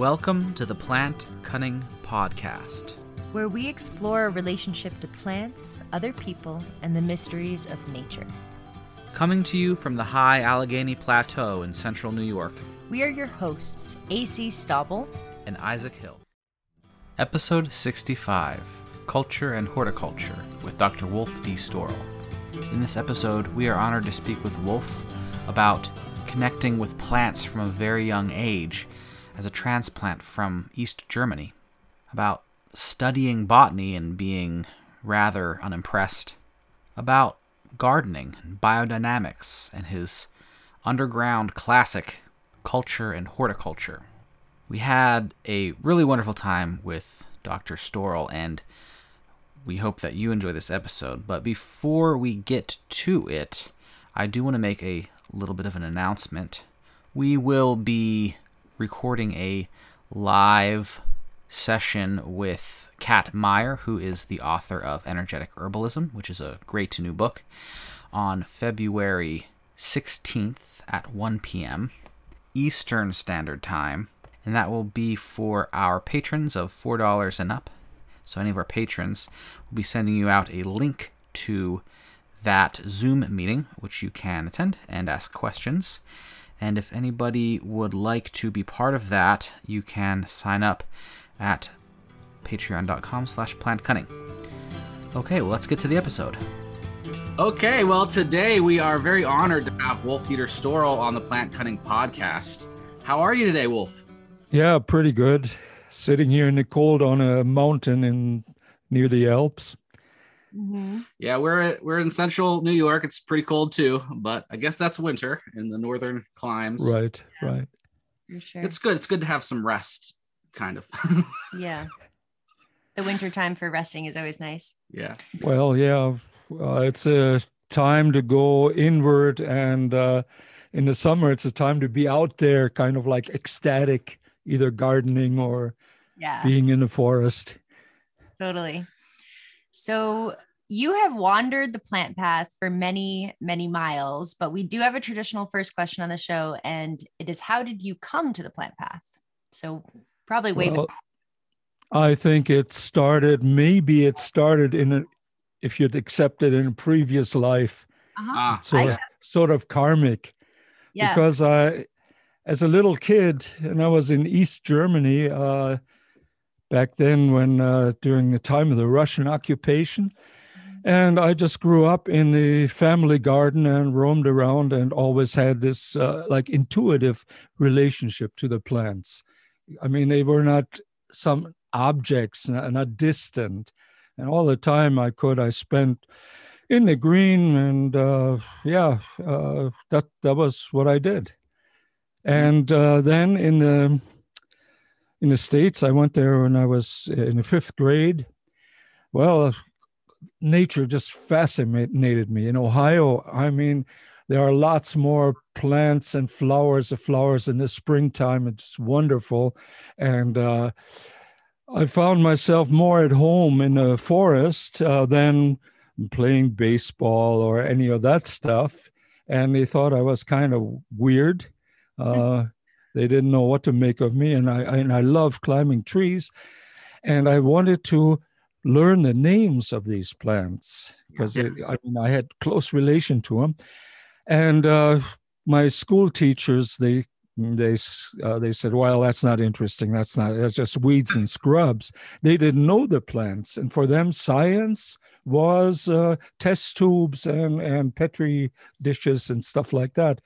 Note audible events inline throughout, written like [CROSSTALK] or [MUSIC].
Welcome to the Plant Cunning Podcast, where we explore our relationship to plants, other people, and the mysteries of nature. Coming to you from the high Allegheny Plateau in central New York. We are your hosts, AC Stauble and Isaac Hill. Episode 65 Culture and Horticulture with Dr. Wolf D. Storl. In this episode, we are honored to speak with Wolf about connecting with plants from a very young age as a transplant from East Germany, about studying botany and being rather unimpressed, about gardening and biodynamics and his underground classic, Culture and Horticulture. We had a really wonderful time with Dr. Storl, and we hope that you enjoy this episode. But before we get to it, I do want to make a little bit of an announcement. We will be recording a live session with Kat Maier, who is the author of Energetic Herbalism, which is a great new book, on February 16th at 1 p.m. Eastern Standard Time. And that will be for our patrons of $4 and up. So, any of our patrons will be sending you out a link to that Zoom meeting, which you can attend and ask questions. And if anybody would like to be part of that, you can sign up at patreon.com slash plantcunning. Okay, well, let's get to the episode. Okay, well, today we are very honored to have Wolf Dieter Storl on the Plant Cunning podcast. How are you today, Wolf? Yeah, pretty good. Sitting here in the cold on a mountain in near the Alps. Mm-hmm. Yeah, we're we're in central New York. It's pretty cold too, but I guess that's winter in the northern climes. Right, yeah. right. sure. It's good. It's good to have some rest, kind of. [LAUGHS] yeah. The winter time for resting is always nice. Yeah. Well, yeah, uh, it's a time to go inward, and uh, in the summer, it's a time to be out there, kind of like ecstatic, either gardening or yeah. being in the forest. Totally. So you have wandered the plant path for many, many miles, but we do have a traditional first question on the show, and it is how did you come to the plant path? So probably way well, back. I think it started, maybe it started in a, if you'd accepted in a previous life, uh-huh. sort, of, sort of karmic. Yeah. Because I, as a little kid, and I was in East Germany, uh, back then when uh, during the time of the Russian occupation. And I just grew up in the family garden and roamed around and always had this uh, like intuitive relationship to the plants. I mean, they were not some objects, not, not distant. And all the time I could, I spent in the green, and uh, yeah, uh, that that was what I did. And uh, then in the in the States. I went there when I was in the fifth grade. Well, nature just fascinated me. In Ohio, I mean, there are lots more plants and flowers of flowers in the springtime. It's wonderful. And uh, I found myself more at home in the forest uh, than playing baseball or any of that stuff. And they thought I was kind of weird. Uh, they didn't know what to make of me, and I and I love climbing trees, and I wanted to learn the names of these plants because I mean I had close relation to them, and uh, my school teachers they they uh, they said, "Well, that's not interesting. That's not. That's just weeds and scrubs." They didn't know the plants, and for them, science was uh, test tubes and and petri dishes and stuff like that.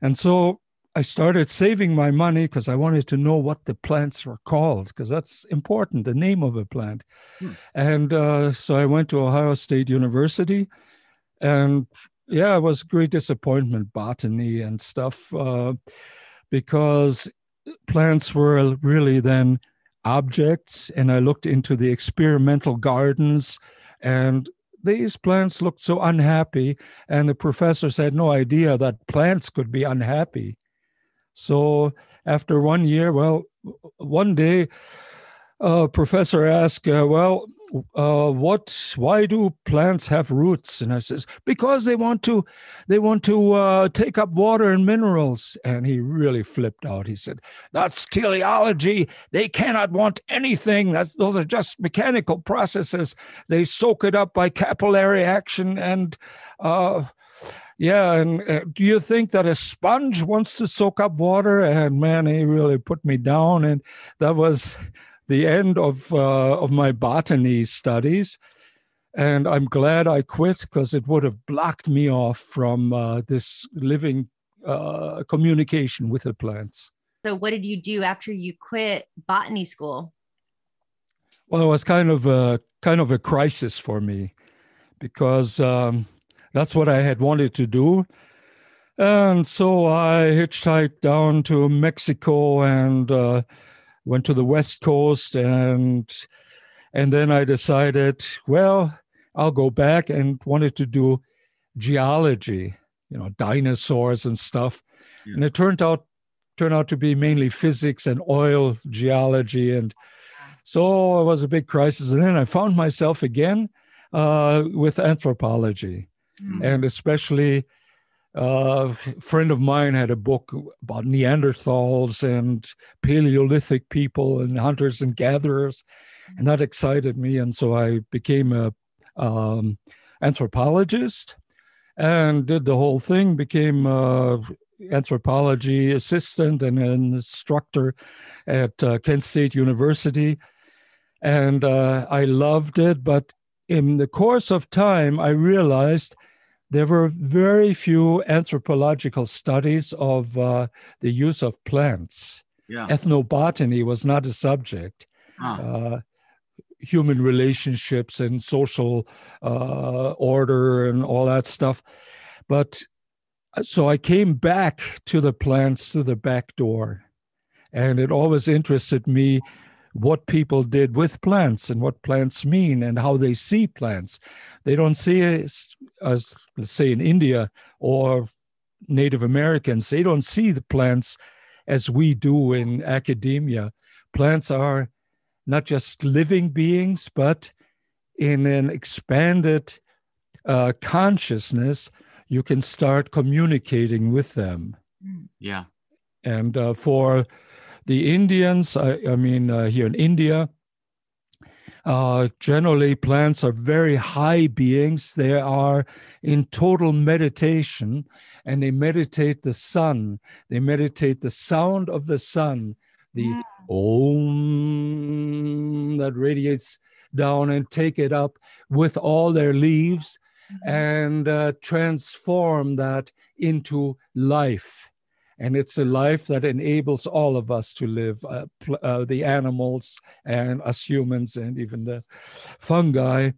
And so I started saving my money because I wanted to know what the plants were called because that's important, the name of a plant. Hmm. And uh, so I went to Ohio State University, and yeah, it was a great disappointment, botany and stuff, uh, because plants were really then objects. And I looked into the experimental gardens, and these plants looked so unhappy. And the professors had no idea that plants could be unhappy. So after one year, well, one day, a professor asked, uh, "Well, uh, what why do plants have roots? And i says because they want to they want to uh, take up water and minerals. And he really flipped out. He said that's teleology. They cannot want anything. That those are just mechanical processes. They soak it up by capillary action and uh, yeah and uh, do you think that a sponge wants to soak up water and man he really put me down and that was the end of uh, of my botany studies, and I'm glad I quit because it would have blocked me off from uh, this living uh, communication with the plants. So, what did you do after you quit botany school? Well, it was kind of a kind of a crisis for me because um, that's what I had wanted to do. And so I hitchhiked down to Mexico and uh, went to the West Coast, and and then I decided, well, I'll go back and wanted to do geology, you know, dinosaurs and stuff. Yeah. And it turned out turned out to be mainly physics and oil geology, and so it was a big crisis. And then I found myself again uh, with anthropology, mm-hmm. and especially a friend of mine had a book about Neanderthals and Paleolithic people and hunters and gatherers, and that excited me. And so I became a um, anthropologist and did the whole thing. Became a anthropology assistant and an instructor at uh, Kent State University, and uh, I loved it. But in the course of time, I realized there were very few anthropological studies of uh, the use of plants. Yeah. Ethnobotany was not a subject. Uh, human relationships and social uh, order and all that stuff. But uh, so I came back to the plants through the back door. And it always interested me what people did with plants and what plants mean and how they see plants. They don't see as, as let's say in India or Native Americans, they don't see the plants as we do in academia. Plants are not just living beings, but in an expanded uh, consciousness, you can start communicating with them. Yeah. And uh, for the Indians, I, I mean, uh, here in India, uh, generally plants are very high beings. They are in total meditation and they meditate the sun. They meditate the sound of the sun, the yeah. om that radiates down and take it up with all their leaves mm-hmm. and uh, transform that into life and it's a life that enables all of us to live uh, pl- uh, the animals and us humans and even the fungi.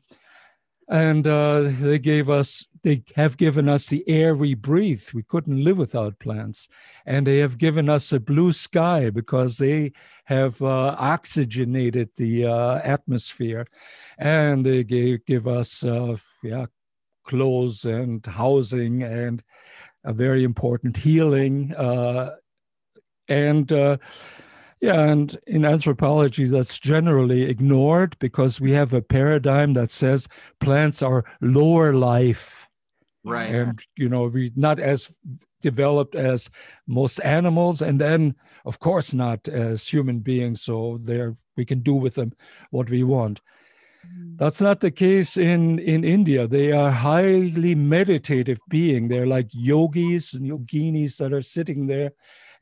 And uh, they gave us they have given us the air we breathe. We couldn't live without plants. And they have given us a blue sky because they have uh, oxygenated the uh, atmosphere. And they gave, give us uh, yeah clothes and housing and a very important healing uh, and uh, yeah and in anthropology that's generally ignored because we have a paradigm that says plants are lower life right and you know we not as developed as most animals and then of course not as human beings so there we can do with them what we want. That's not the case in, in India. They are highly meditative being. They're like yogis and yoginis that are sitting there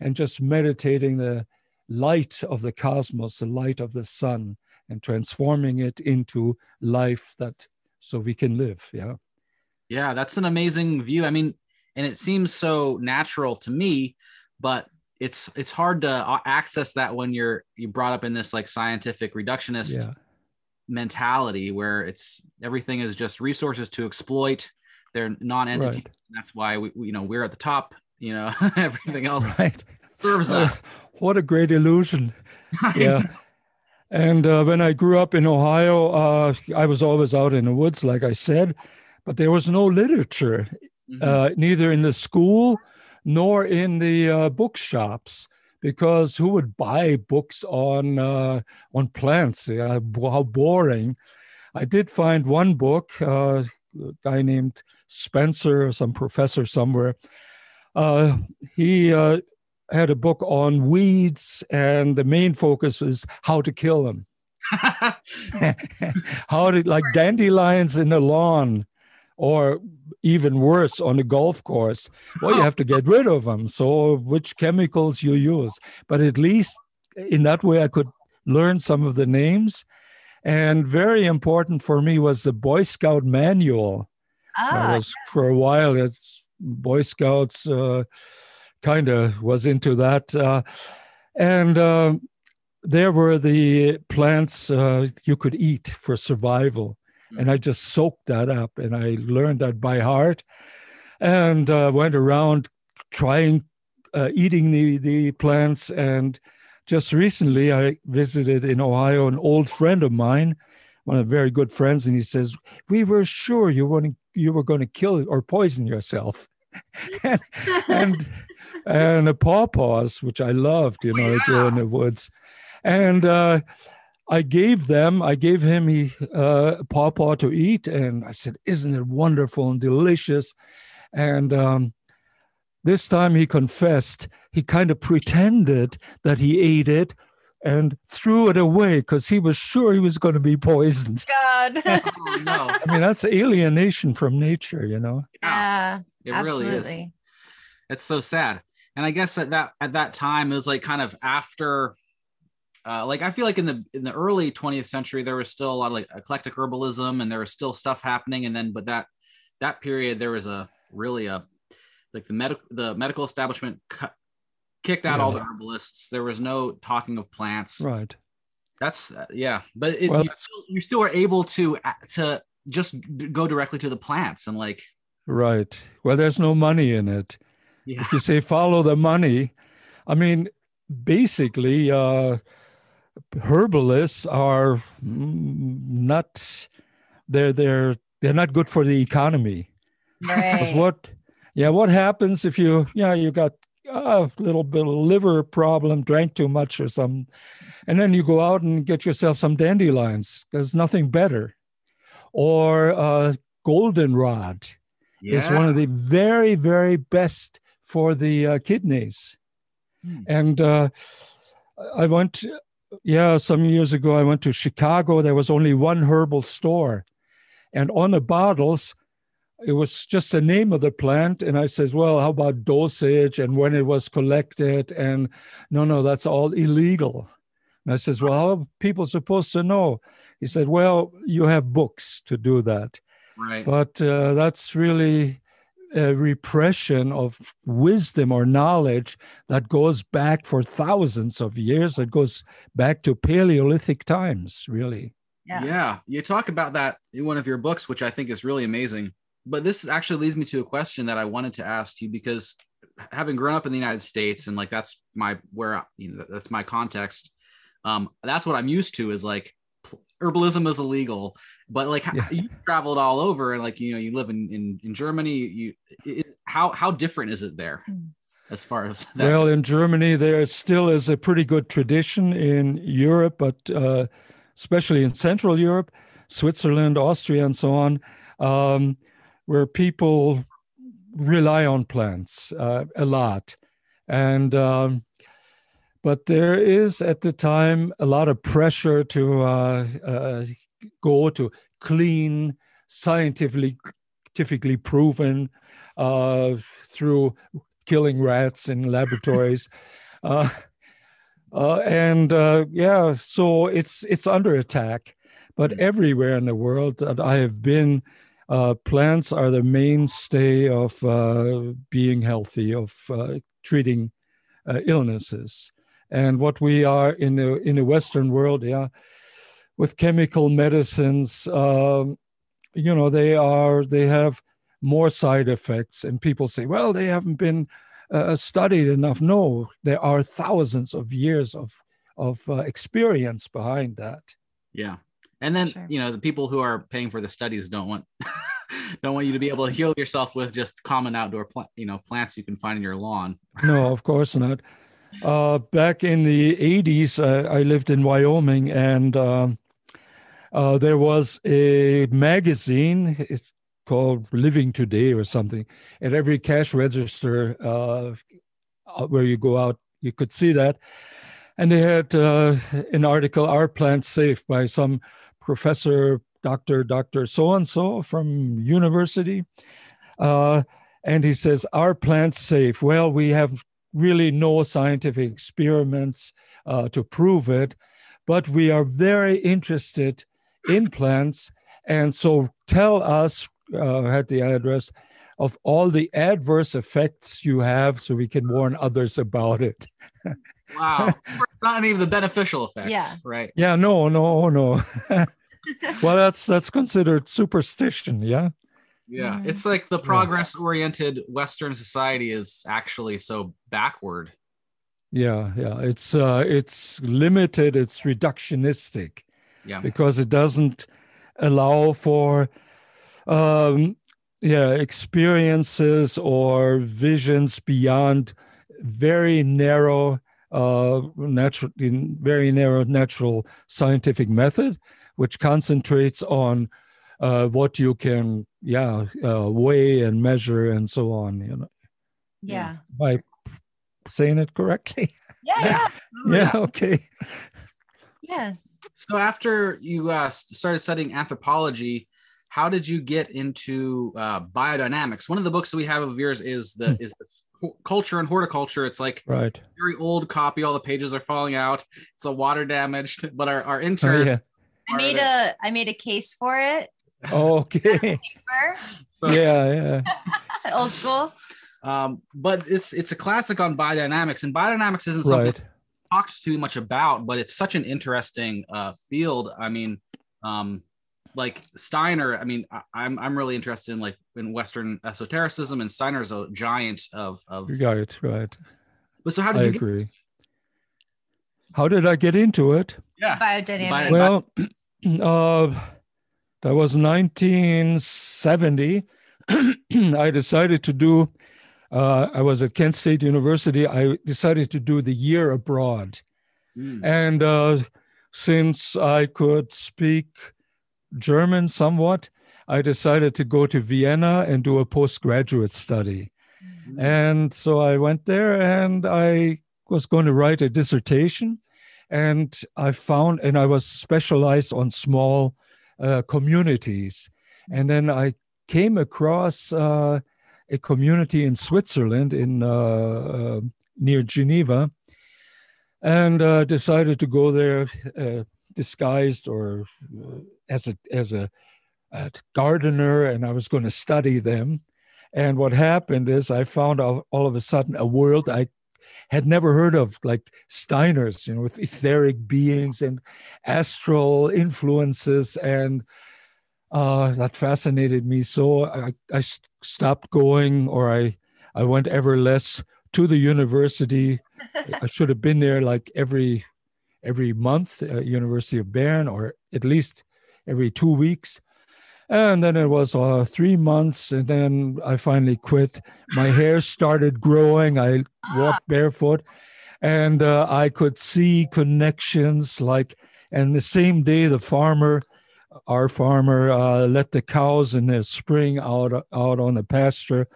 and just meditating the light of the cosmos, the light of the sun, and transforming it into life that so we can live. Yeah. Yeah, that's an amazing view. I mean, and it seems so natural to me, but it's it's hard to uh, access that when you're you brought up in this like scientific reductionist yeah mentality where it's everything is just resources to exploit. They're non-entity. Right. That's why we, you know, we're at the top. You know, [LAUGHS] everything else [LAUGHS] right. serves us. [LAUGHS] What a great illusion! yeah. And uh, when I grew up in Ohio, uh, I was always out in the woods, like I said, but there was no literature, mm-hmm. uh, neither in the school nor in the uh, bookshops because who would buy books on uh, on plants? how boring! I did find one book, uh, a guy named Spencer, some professor somewhere. Uh, he uh, had a book on weeds, and the main focus was how to kill them. [LAUGHS] [LAUGHS] how to like dandelions in the lawn, or even worse on a golf course. Well, you have to get rid of them. So, which chemicals you use? But at least in that way, I could learn some of the names. And very important for me was the Boy Scout manual. Ah, was for a while. It's Boy Scouts. Uh, kind of was into that. Uh, and uh, there were the plants uh, you could eat for survival. And I just soaked that up and I learned that by heart and uh, went around trying uh, eating the, the plants. And just recently, I visited in Ohio an old friend of mine, one of very good friends, and he says, We were sure you were, you were going to kill or poison yourself. [LAUGHS] and, and and the pawpaws, which I loved, you know, yeah. in the woods. And uh, I gave them, I gave him he uh, pawpaw to eat, and I said, "Isn't it wonderful and delicious?" And um, this time he confessed. He kind of pretended that he ate it and threw it away because he was sure he was going to be poisoned. [LAUGHS] God. oh, no. I mean, that's alienation from nature, you know? Yeah, it absolutely. really is. It's so sad and I guess at that at that time it was like kind of after uh, like I feel like in the in the early 20th century there was still a lot of like eclectic herbalism and there was still stuff happening. And then but that that period there was a really a like the medical the medical establishment cut, kicked out yeah. all the herbalists. There was no talking of plants. Right. That's uh, yeah. But it, well, you, still, you still were able to uh, to just go directly to the plants and like right. Well there's no money in it. Yeah. If you say follow the money, I mean, basically, uh, herbalists are not they're they're they're not good for the economy. Right. what yeah, what happens if you yeah, you got a little bit of liver problem, drank too much or something, and then you go out and get yourself some dandelions. There's nothing better. Or uh, goldenrod yeah. is one of the very, very best for the uh, kidneys. Hmm. And uh, I went, yeah, some years ago, I went to Chicago. There was only one herbal store. And on the bottles, it was just the name of the plant. And I says, well, how about dosage and when it was collected? And no, no, that's all illegal. And I says, well, how are people supposed to know? He said, well, you have books to do that. Right. But uh, that's really a repression of wisdom or knowledge that goes back for thousands of years. It goes back to Paleolithic times, really. Yeah. yeah. You talk about that in one of your books, which I think is really amazing. But this actually leads me to a question that I wanted to ask you because having grown up in the United States and like that's my where you know that's my context. Um, that's what I'm used to is like herbalism is illegal but like yeah. you traveled all over and like you know you live in in, in germany you it, how how different is it there hmm. as far as that? well in germany there still is a pretty good tradition in europe but uh, especially in central europe switzerland austria and so on um, where people rely on plants uh, a lot and um, but there is at the time a lot of pressure to uh, uh, go to clean, scientifically, scientifically proven uh, through killing rats in laboratories. [LAUGHS] Uh, uh, and uh, yeah, so it's it's under attack. But mm. everywhere in the world that I have been, plants are the mainstay of being healthy, of treating illnesses and what we are in the in the Western world, yeah, with chemical medicines, um, you know, they are they have more side effects, and people say, well, they haven't been uh, studied enough. No, there are thousands of years of of uh, experience behind that. Yeah, and then sure. you know the people who are paying for the studies don't want. [LAUGHS] don't want you to be able to heal yourself with just common outdoor plant, you know, plants you can find in your lawn. no, of course not. Uh, back in the 80s, uh, I lived in Wyoming and um, uh, there was a magazine. It's called Living Today or something. At every cash register uh, where you go out, you could see that. And they had uh, an article, Are Plants Safe, by some professor, Dr. Dr. So and so from university. Uh, and he says, Are plants safe? Well, we have really no scientific experiments uh, to prove it, but we are very interested in plants. And so tell us, uh, at the address, of all the adverse effects you have so we can warn others about it. wow. [LAUGHS] Not any of the beneficial effects. Yeah. Right. Yeah, no, no, no. [LAUGHS] well, that's that's considered superstition, yeah. Yeah. Mm-hmm. It's like the progress oriented Western society is actually so backward. Yeah, yeah. It's uh it's limited, it's reductionistic. Yeah. Because it doesn't allow for um yeah, experiences or visions beyond very narrow uh natural very narrow natural scientific method which concentrates on uh, what you can, yeah, uh, weigh and measure and so on. You know. Yeah. By saying it correctly. Yeah. Yeah. [LAUGHS] yeah. Okay. Yeah. So after you uh, started studying anthropology, how did you get into uh, biodynamics? One of the books that we have of yours is the hmm. is culture and horticulture. It's like right. very old copy. All the pages are falling out. It's a water damaged. But our, our intern, oh, yeah. I made a I made a case for it Okay. so yeah, yeah. [LAUGHS] Old school. Um, but it's it's a classic on biodynamics, and biodynamics isn't something right. talked too much about, but it's such an interesting uh, field. I mean, um, like Steiner. I mean, I, I'm I'm really interested in like in Western esotericism, and Steiner's a giant of of. Right, right. But so how did I you agree? Get- how did I get into it? Yeah, biodynamics. Well, [CLEARS THROAT] uh, that was 1970. [CLEARS THROAT] I decided to do, uh, I was at Kent State University. I decided to do the year abroad. Mm. And uh, since I could speak German somewhat, I decided to go to Vienna and do a postgraduate study. Mm. And so I went there and I was going to write a dissertation. And I found, and I was specialized on small uh, communities. And then I came across uh, a community in Switzerland, in uh, uh near Geneva, and uh, decided to go there disguised or as a as a, a gardener, and I was going to study them. And what happened is I found all, all of a sudden a world I had never heard of, like Steiner's, you know, with etheric beings and astral influences. And uh, that fascinated me. So I, I stopped going, or I, I went ever less to the university. I should have been there like every every month, uh, University of Bern, or at least every two weeks. And then it was uh, three months, and then I finally quit. My hair started growing. I walked barefoot, and uh, I could see connections. Like, and the same day, the farmer, our farmer, uh, let the cows in the spring out out on the pasture.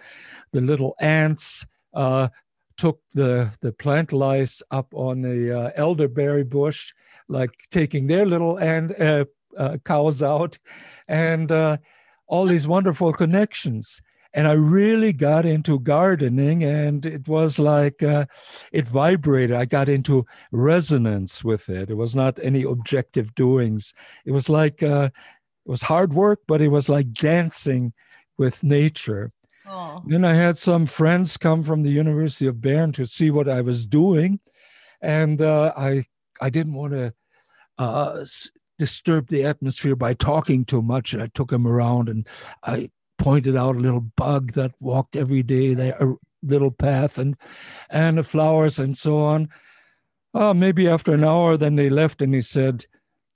The little ants uh, took the the plant lice up on the uh, elderberry bush, like taking their little ant uh, uh, cows out and uh, all these wonderful connections. And I really got into gardening, and it was like uh, it vibrated. I got into resonance with it. It was not any objective doings. It was like uh, it was hard work, but it was like dancing with nature. Oh. Then I had some friends come from the University of Bern to see what I was doing, and uh, I I didn't want to uh, disturbed the atmosphere by talking too much. And I took him around and I pointed out a little bug that walked every day, there, a little path, and and the flowers and so on. Uh, maybe after an hour, then they left, and he said,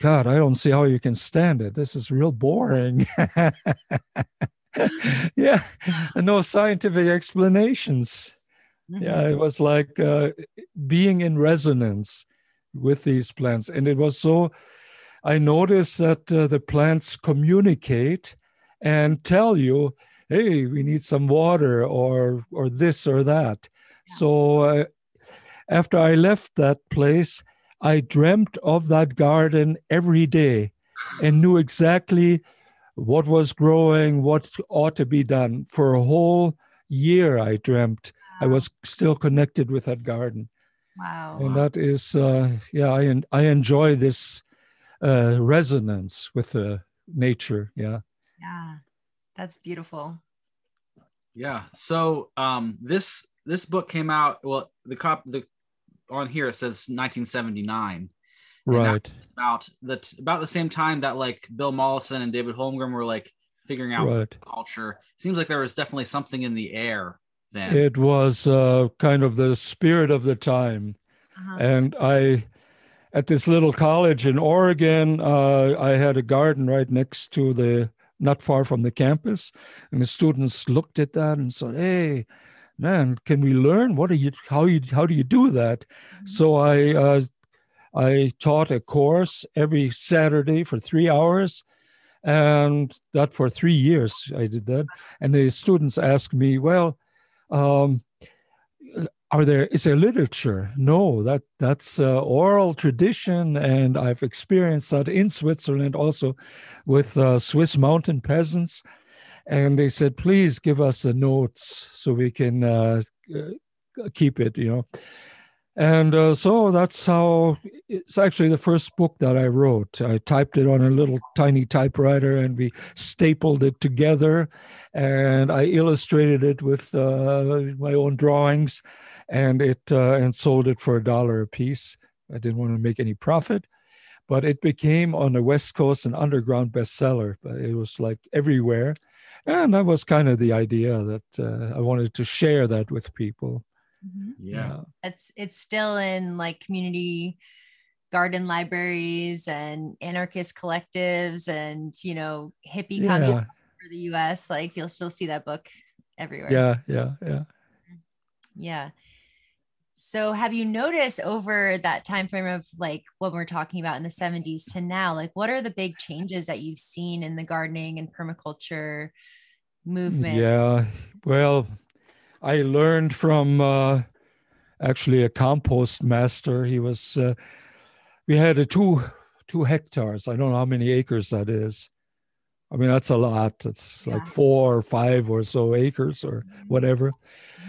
"God, I don't see how you can stand it. This is real boring." [LAUGHS] yeah, no scientific explanations. Mm-hmm. Yeah, it was like uh, being in resonance with these plants, and it was so I noticed that uh, the plants communicate and tell you, "Hey, we need some water," or or this or that. Yeah. So uh, after I left that place, I dreamt of that garden every day and knew exactly what was growing, what ought to be done. For a whole year, I dreamt wow. I was still connected with that garden. Wow. And that is, uh, yeah, I, I enjoy this uh, resonance with the nature. Yeah. Yeah. That's beautiful. Yeah. So um, this this book came out. Well, the cop the on here it says 1979. Right. About that's about the same time that like Bill Mollison and David Holmgren were like figuring out right. culture. Seems like there was definitely something in the air then. It was uh, kind of the spirit of the time, uh-huh. and I. At this little college in Oregon, uh, I had a garden right next to the, not far from the campus, and the students looked at that and said, "Hey, man, can we learn? What are you? How you? How do you do that?" Mm-hmm. So I uh, I taught a course every Saturday for three hours, and that for three years I did that. And the students asked me, "Well, um, are there is there literature? No, that that's uh, oral tradition, and I've experienced that in Switzerland also with uh, Swiss mountain peasants." and they said, please give us the notes so we can uh, uh, keep it, you know. And uh, so that's how it's actually the first book that I wrote. I typed it on a little tiny typewriter and we stapled it together and I illustrated it with uh, my own drawings and it uh, and sold it for a dollar a piece. I didn't want to make any profit, but it became on the West Coast an underground bestseller. It was like everywhere and that was kind of the idea that uh, I wanted to share that with people. Mm-hmm. Yeah, it's it's still in like community garden libraries and anarchist collectives and you know hippie yeah. communes for the U.S. Like you'll still see that book everywhere. Yeah, yeah, yeah, yeah. So have you noticed over that time frame of like what we're talking about in the 70s to now, like what are the big changes that you've seen in the gardening and permaculture movement? Yeah, well, I learned from uh, actually a compost master. He was, uh, we had a two two hectares. I don't know how many acres that is. I mean, that's a lot. It's yeah. like four or five or so acres or mm-hmm. whatever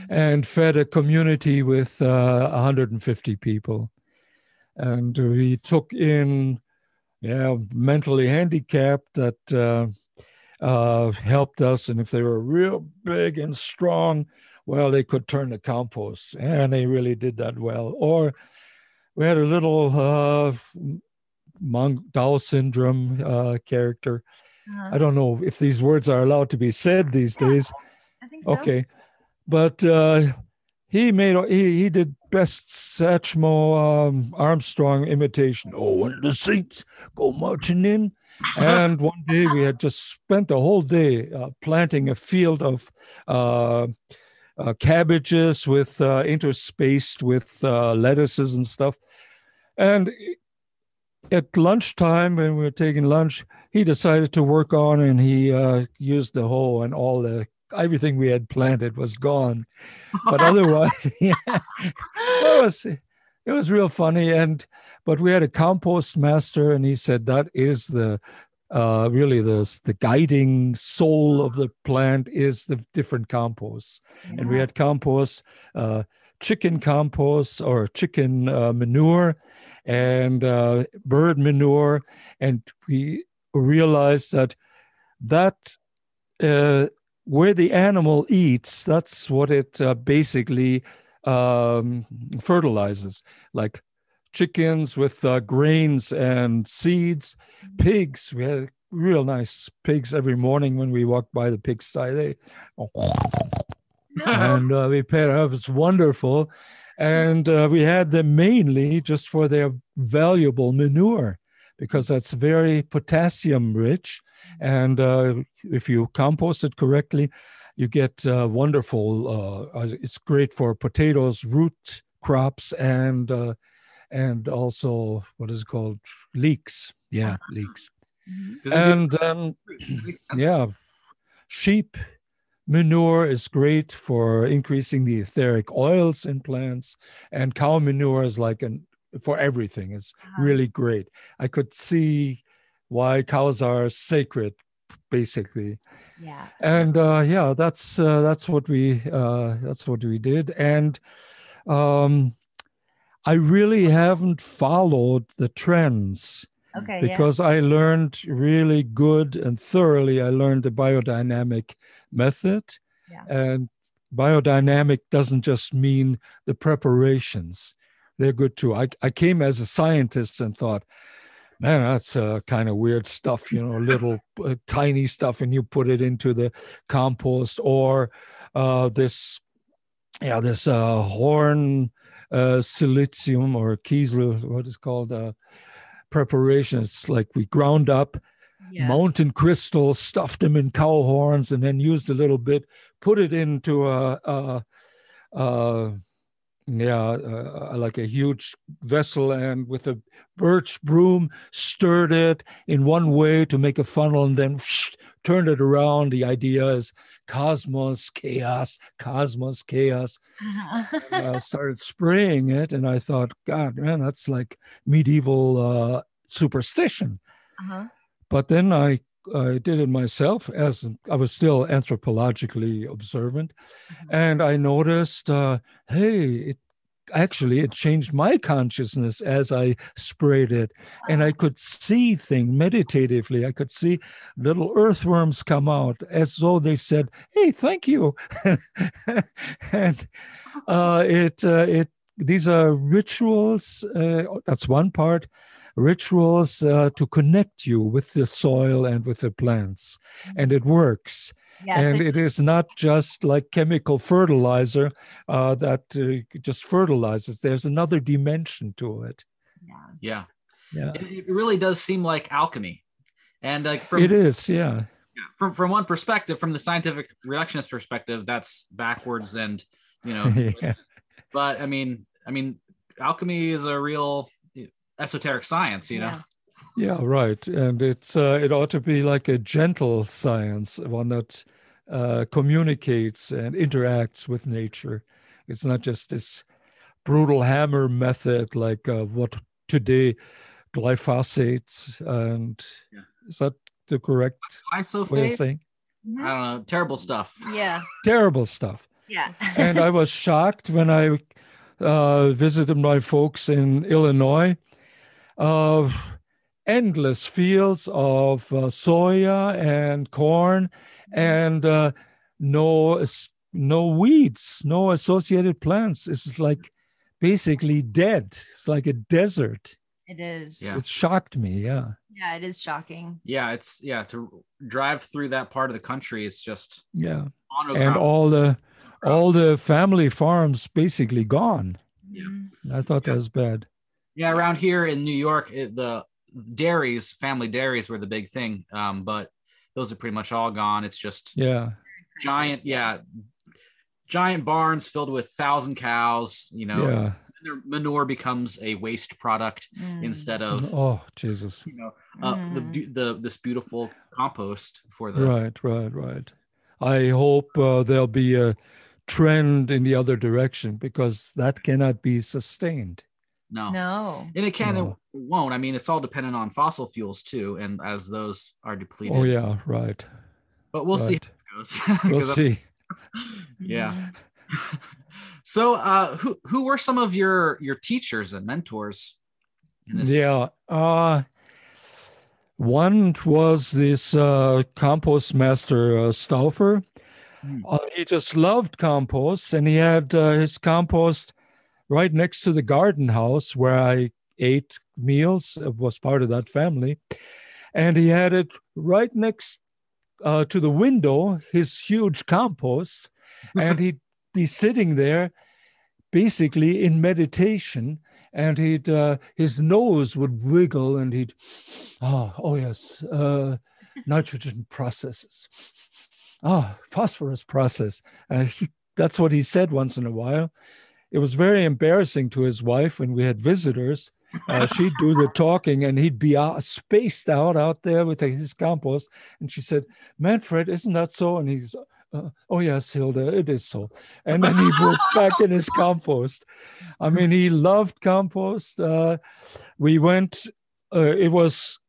and fed a community with uh, 150 people. And we took in, yeah, mentally handicapped that uh, uh, helped us. And if they were real big and strong, well, they could turn the compost, and they really did that well. Or we had a little uh, Down syndrome uh, character. Uh-huh. I don't know if these words are allowed to be said these yeah, days. I think so. Okay, but uh, he made he he did best Satchmo um, Armstrong imitation. Oh, when the Saints go marching in, and one day we had just spent a whole day uh, planting a field of uh, cabbages with uh, interspaced with uh, lettuces and stuff, and at lunchtime when we were taking lunch, he decided to work on and he uh, used the hoe and all the everything we had planted was gone. But [LAUGHS] otherwise, [LAUGHS] yeah, it was it was real funny. And but we had a compost master, and he said that is the uh, really the the guiding soul of the plant is the different composts. Yeah. And we had compost, uh, chicken compost or chicken uh, manure, and uh, bird manure, and we realized that that uh, where the animal eats, that's what it uh, basically um, fertilizes, like chickens with uh, grains and seeds, pigs. We had real nice pigs every morning when we walked by the pigsty. They and uh, we paid up. It's wonderful, and uh, we had them mainly just for their valuable manure because that's very potassium rich. And uh, if you compost it correctly, you get uh, wonderful. Uh, uh it's great for potatoes, root crops, and uh, and also what is called leeks. yeah, uh-huh. leeks. Mm-hmm. And then, [CLEARS THROAT] yeah, sheep manure is great for increasing the etheric oils in plants, and cow manure is like an for everything. is uh-huh. really great. I could see why cows are sacred, basically. Yeah. And uh, yeah, that's uh, that's what we uh, that's what we did, and um, I really haven't followed the trends Okay. Because yeah. I learned really good and thoroughly, I learned the biodynamic method. Yeah. And biodynamic doesn't just mean the preparations, they're good too. I, I came as a scientist and thought, man, that's uh, kind of weird stuff, you know, little [LAUGHS] uh, tiny stuff, and you put it into the compost or uh, this, yeah, this uh, horn uh, silicium or Kiesel, what is called, uh, preparations like we ground up yeah. mountain crystals, stuffed them in cow horns, and then used a little bit, put it into a, a, a yeah, uh, like a huge vessel, and with a birch broom, stirred it in one way to make a funnel, and then whoosh, turned it around. The idea is cosmos, chaos, cosmos, chaos. Uh-huh. [LAUGHS] uh, started spraying it, and I thought, God, man, that's like medieval uh, superstition. Uh-huh. But then I I did it myself as I was still anthropologically observant, mm-hmm. and I noticed, uh, hey, it actually it changed my consciousness as I sprayed it, and I could see things meditatively. I could see little earthworms come out as though they said, "Hey, thank you," [LAUGHS] and [LAUGHS] uh, it uh, it these are rituals. Uh, that's one part rituals uh, to connect you with the soil and with the plants. And it works. Yes, and it, it is not just like chemical fertilizer uh, that uh, just fertilizes, there's another dimension to it. Yeah. Yeah. yeah. It, it really does seem like alchemy. And like from, it is, yeah. From from one perspective, from the scientific reductionist perspective, that's backwards and you know. [LAUGHS] yeah. But I mean, I mean, alchemy is a real esoteric science, you know. Yeah, right. And it's uh, it ought to be like a gentle science, one that uh, communicates and interacts with nature. It's not just this brutal hammer method like uh, what today glyphosate and yeah. is that the correct Glyphosate? way of saying? Mm-hmm. I don't know. Terrible stuff. Yeah. Terrible stuff. Yeah. and I was [LAUGHS] shocked when I uh, visited my folks in Illinois of endless fields of uh, soya and corn and uh, no no weeds no associated plants. It's like basically dead. It's like a desert. It is. Yeah. it shocked me yeah. Yeah it is shocking. Yeah it's yeah to drive through that part of the country is just yeah. and all the all the family farms basically gone. Yeah. I thought yeah. that was bad yeah, around here in New York, it, the dairies, family dairies, were the big thing. Um, but those are pretty much all gone. It's just yeah, giant, yeah, giant barns filled with thousand cows. You know, yeah. their manure becomes a waste product mm. instead of oh Jesus, you know, uh, mm. the the this beautiful compost for the right, right, right. I hope uh, there'll be a trend in the other direction because that cannot be sustained. No. No. And it can no. won't. I mean, it's all dependent on fossil fuels too. And as those are depleted. Oh yeah, right. But we'll right. [LAUGHS] see we'll [LAUGHS] see. yeah. [LAUGHS] so uh who who were some of your your teachers and mentors? yeah. Uh one was this uh, compost master uh, Stauffer. Mm. Uh, he just loved compost, and he had uh, his compost right next to the garden house where I ate meals, it was part of that family. And he had it right next uh, to the window, his huge compost, and he'd be sitting there basically in meditation. And he'd uh, his nose would wiggle and he'd oh oh yes uh, nitrogen processes. Oh phosphorus process. Uh, he, [LAUGHS] that's what he said once in a while it was very embarrassing to his wife when we had visitors. Uh, she'd do the talking and he'd be out, spaced out out there with his compost. And she said, Manfred, isn't that so? And he's, uh, oh, yes, Hilda, it is so. And then he was [LAUGHS] back in his compost. I mean, he loved compost. Uh, we went, uh, it was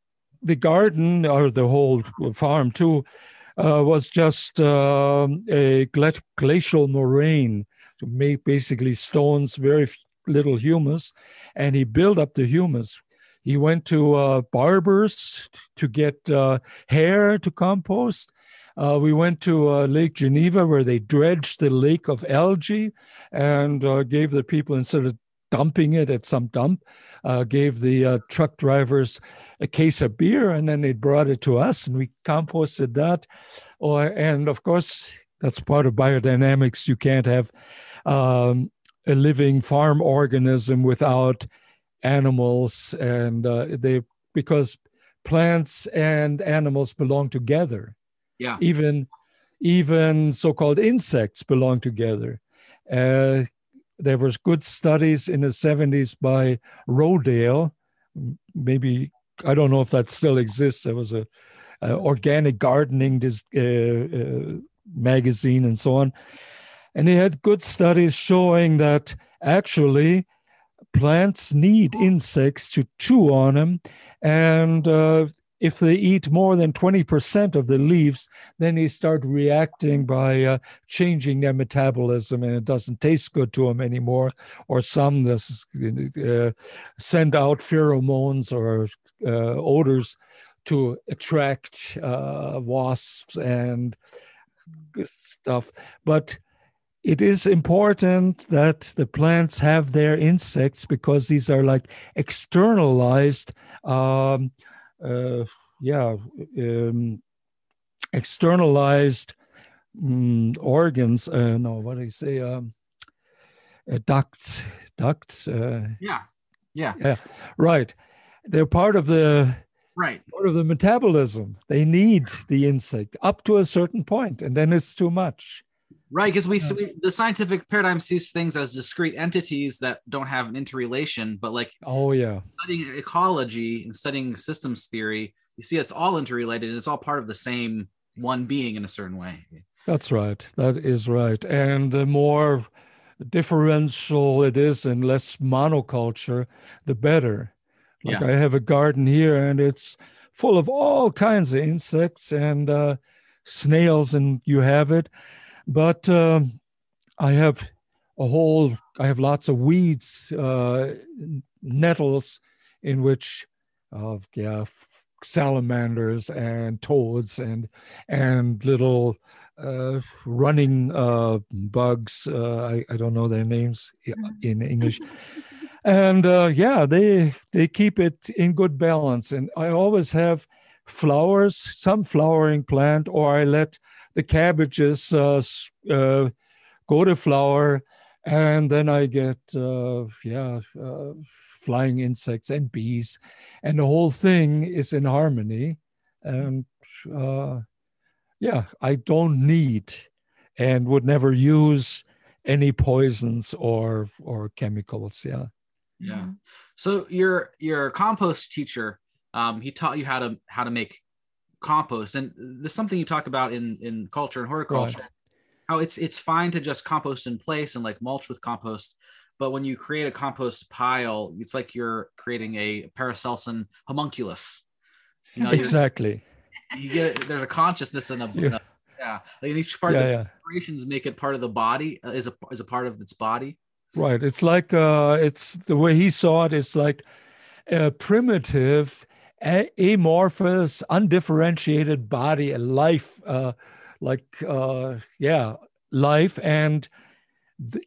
the garden or the whole farm too, uh, was just um, a glacial moraine to make basically stones, very little humus, and he built up the humus. He went to uh, barbers to get uh, hair to compost. Uh, we went to uh, Lake Geneva where they dredged the lake of algae and uh, gave the people, instead of dumping it at some dump, uh, gave the truck drivers a case of beer and then they brought it to us and we composted that. Or, and of course, that's part of biodynamics. You can't have um, a living farm organism without animals and uh, they because plants and animals belong together. Yeah. Even even so-called insects belong together. Uh, there was good studies in the 70s by rodale. Maybe i don't know if that still exists. There was a, a organic gardening uh, uh, magazine and so on and he had good studies showing that actually plants need insects to chew on them. And uh, if they eat more than 20% of the leaves, then they start reacting by uh, changing their metabolism and it doesn't taste good to them anymore. Or some uh, send out pheromones or uh, odors to attract uh, wasps and stuff. But it is important that the plants have their insects because these are like externalized um, uh, yeah um, externalized um, organs uh, no what do you say um, uh, ducts ducts uh, yeah yeah. yeah right. They're part of the right. part of the metabolism. They need the insect up to a certain point and then it's too much Right, because we, we, the scientific paradigm sees things as discrete entities that don't have an interrelation, but like oh yeah, studying ecology and studying systems theory, you see it's all interrelated and it's all part of the same one being in a certain way. That's right. That is right. And the more differential it is and less monoculture, the better. Like yeah. I have a garden here and it's full of all kinds of insects and uh, snails, and you have it but uh, I have a whole, I have lots of weeds, uh, nettles, in which, uh, yeah, salamanders and toads and and little uh, running uh, bugs. Uh, I, I don't know their names in English. and uh, yeah, they they keep it in good balance. And I always have flowers, some flowering plant, or I let the cabbages uh, uh, go to flower, and then I get uh, yeah flying insects and bees, and the whole thing is in harmony. And yeah, I don't need and would never use any poisons or or chemicals. Yeah. Yeah. So your your compost teacher, um, he taught you how to how to make compost. And there's something you talk about in in culture and horticulture right. how it's it's fine to just compost in place and like mulch with compost. But when you create a compost pile it's like you're creating a paracelsian homunculus. You know, exactly. you get there's a consciousness in a, yeah. a yeah. like each part yeah, of the yeah. operations make it part of the body uh, is a is a part of its body. Right. It's like uh it's the way he saw it it's like a primitive amorphous, undifferentiated body, a life, uh, like, uh, yeah, life. And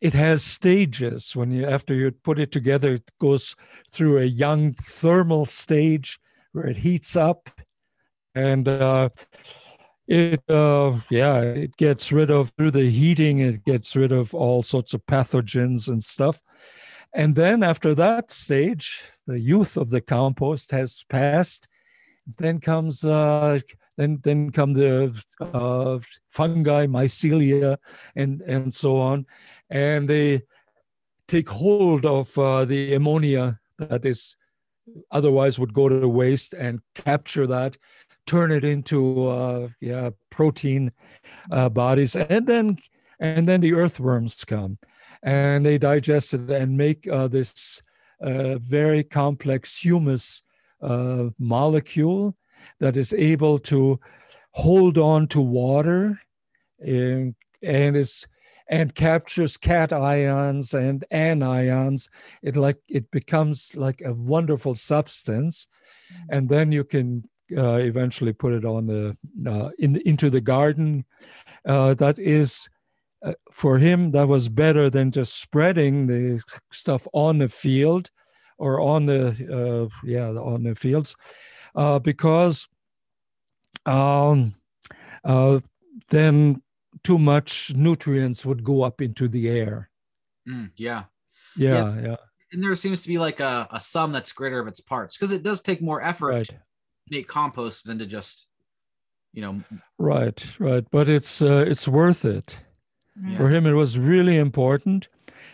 it has stages. When you, after you put it together, it goes through a young thermal stage where it heats up and, uh, it uh yeah it gets rid of through the heating it gets rid of all sorts of pathogens and stuff and then after that stage, the youth of the compost has passed. Then comes uh, then then come the uh, fungi, mycelia, and and so on, and they take hold of uh, the ammonia that is otherwise would go to waste and capture that turn it into uh, yeah protein uh, bodies. And then and then the earthworms come and they digest it and make uh, this uh, very complex humus uh, molecule that is able to hold on to water and, and is and captures cations and anions it like it becomes like a wonderful substance mm-hmm. and then you can uh, eventually put it on the uh, in into the garden uh, that is uh, for him that was better than just spreading the stuff on the field or on the uh, yeah on the fields uh, because um, then too much nutrients would go up into the air. Mm, yeah. yeah. Yeah. Yeah. And there seems to be like a, a sum that's greater of its parts because it does take more effort right. to make compost than to just, you know. Right. Right. But it's, uh, it's worth it. Yeah. For him, it was really important.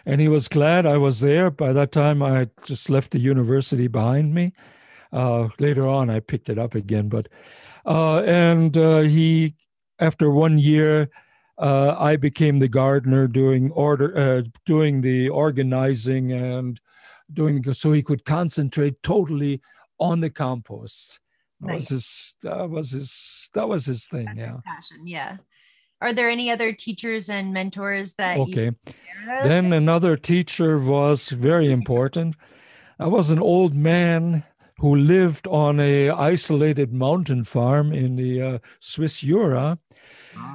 And he was glad I was there. By that time, I just left the university behind me. Uh, later on, I picked it up again. But, uh, and uh, he, after one year, uh, I became the gardener doing order, uh, doing the organizing and doing so he could concentrate totally on the compost. That nice. was his. That was his. That was his thing. That's yeah. His passion. Yeah. Are there any other teachers and mentors that? Okay. then another teacher was very important. I was an old man who lived on a isolated mountain farm in the uh, Swiss Jura,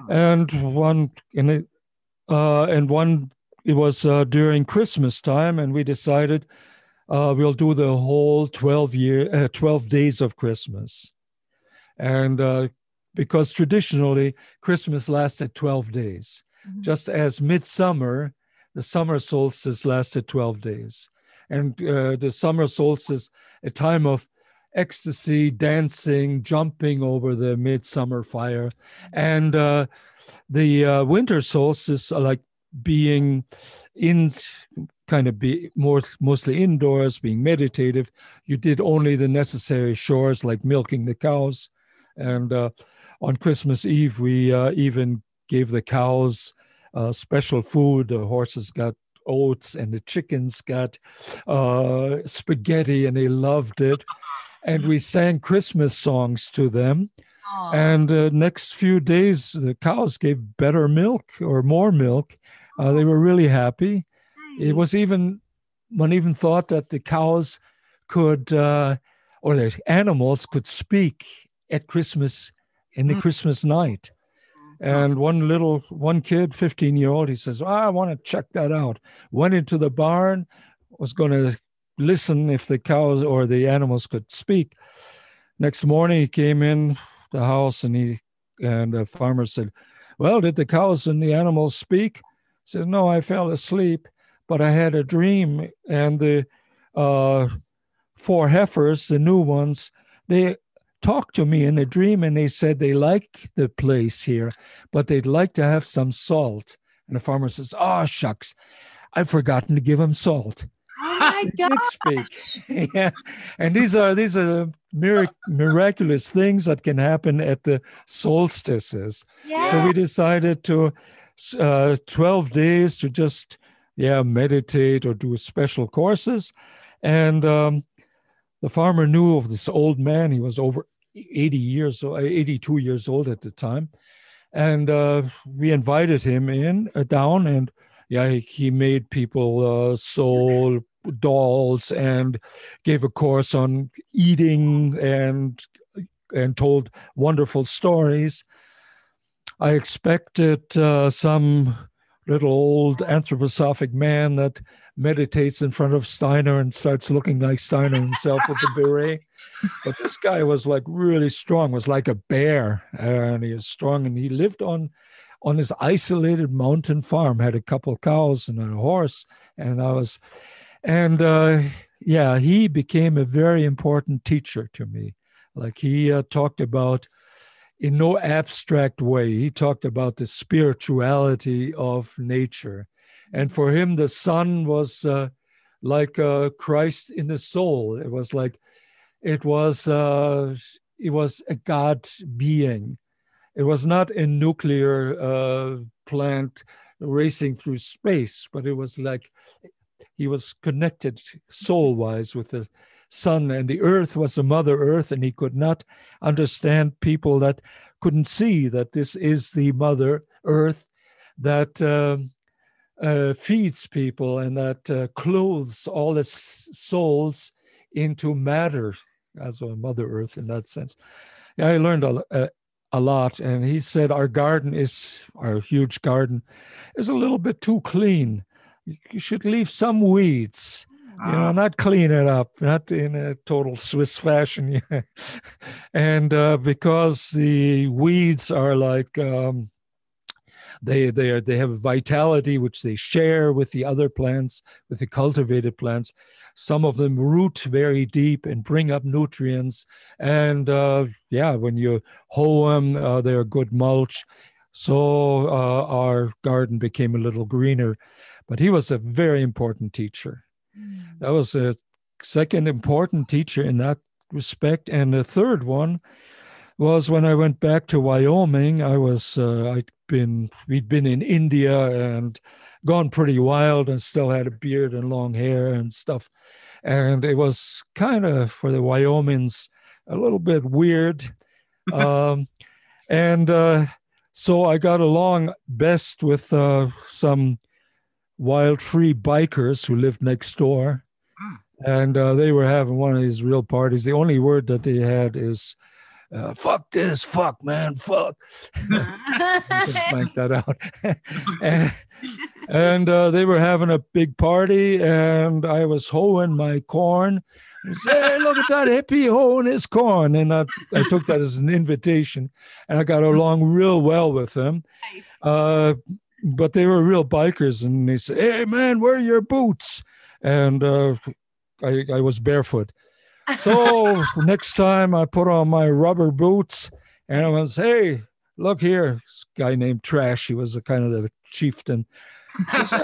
and one in it, uh, and one it was uh, during Christmas time, and we decided uh, we'll do the whole twelve year, uh, twelve days of Christmas, and uh, because traditionally Christmas lasted twelve days, mm-hmm. just as midsummer, the summer solstice lasted twelve days, and uh, the summer solstice, a time of ecstasy, dancing, jumping over the midsummer fire, and uh, the uh, winter solstice, like being in kind of be more mostly indoors, being meditative. You did only the necessary chores like milking the cows, and uh, on Christmas Eve we uh, even gave the cows uh, special food. The horses got oats and the chickens got uh, spaghetti and they loved it and we sang Christmas songs to them. Aww. And uh, next few days, the cows gave better milk or more milk. Uh, they were really happy. It was even one even thought that the cows could uh, or the animals could speak at Christmas in the mm. Christmas night. And one little one kid, 15 year old, he says, oh, I want to check that out. Went into the barn, was going to listen if the cows or the animals could speak. Next morning, he came in the house and he and the farmer said, "Well, did the cows and the animals speak?" He said, "No, I fell asleep, but I had a dream, and the uh, four heifers, the new ones, they." Talked to me in a dream and they said they like the place here, but they'd like to have some salt. And the farmer says, Oh, shucks, I've forgotten to give them salt. Oh my [LAUGHS] god! [LAUGHS] yeah, and these are these are mirac- miraculous things that can happen at the solstices. Yeah. So we decided to uh, twelve days to just yeah meditate or do special courses, and um, the farmer knew of this old man. He was over eighty years old, eighty-two years old at the time, and uh, we invited him in uh, down and yeah, he, he made people uh, soul dolls and gave a course on eating and and told wonderful stories. I expected uh, some little old anthroposophic man that meditates in front of Steiner and starts looking like Steiner himself with the [LAUGHS] beret. But this guy was like really strong, was like a bear, and he was strong, and he lived on on this isolated mountain farm, had a couple cows and a horse, and I was and uh, yeah, he became a very important teacher to me. Like he uh, talked about in no abstract way. He talked about the spirituality of nature. And for him, the sun was uh, like uh, Christ in the soul. It was like, it was, uh, it was a God being. It was not a nuclear uh, plant racing through space, but it was like he was connected soul wise with the sun, and the earth was the mother earth, and he could not understand people that couldn't see that this is the mother earth that uh, uh, feeds people and that uh, clothes all the souls into matter as a mother earth in that sense. Yeah, I learned a, a, a lot, and he said our garden is our huge garden is a little bit too clean. You should leave some weeds you know, ah. not clean it up, not in a total Swiss fashion. [LAUGHS] and uh, because the weeds are like um, they they are they have vitality which they share with the other plants, with the cultivated plants. Some of them root very deep and bring up nutrients. And uh, yeah, when you hoe them, uh, they're good mulch. So uh, our garden became a little greener. But he was a very important teacher that was a second important teacher in that respect. And the third one was when I went back to Wyoming. I was uh, I'd been we'd been in India and gone pretty wild and still had a beard and long hair and stuff. And it was kind of for the Wyomings a little bit weird. [LAUGHS] um, and uh, so I got along best with uh, some wild free bikers who lived next door. Hmm. And uh, they were having one of these real parties. The only word that they had is, uh, fuck this, fuck, man, fuck. [LAUGHS] blank [LAUGHS] that out. [LAUGHS] and, and uh, they were having a big party, and I was hoeing my corn. And say, hey, look at that hippie hoeing his corn. And I, I took that as an invitation, and I got along real well with them. Nice. Uh, but they were real bikers and they said hey man where are your boots and uh, I, I was barefoot so [LAUGHS] next time i put on my rubber boots and i was hey look here this guy named trash he was a kind of the chieftain [LAUGHS]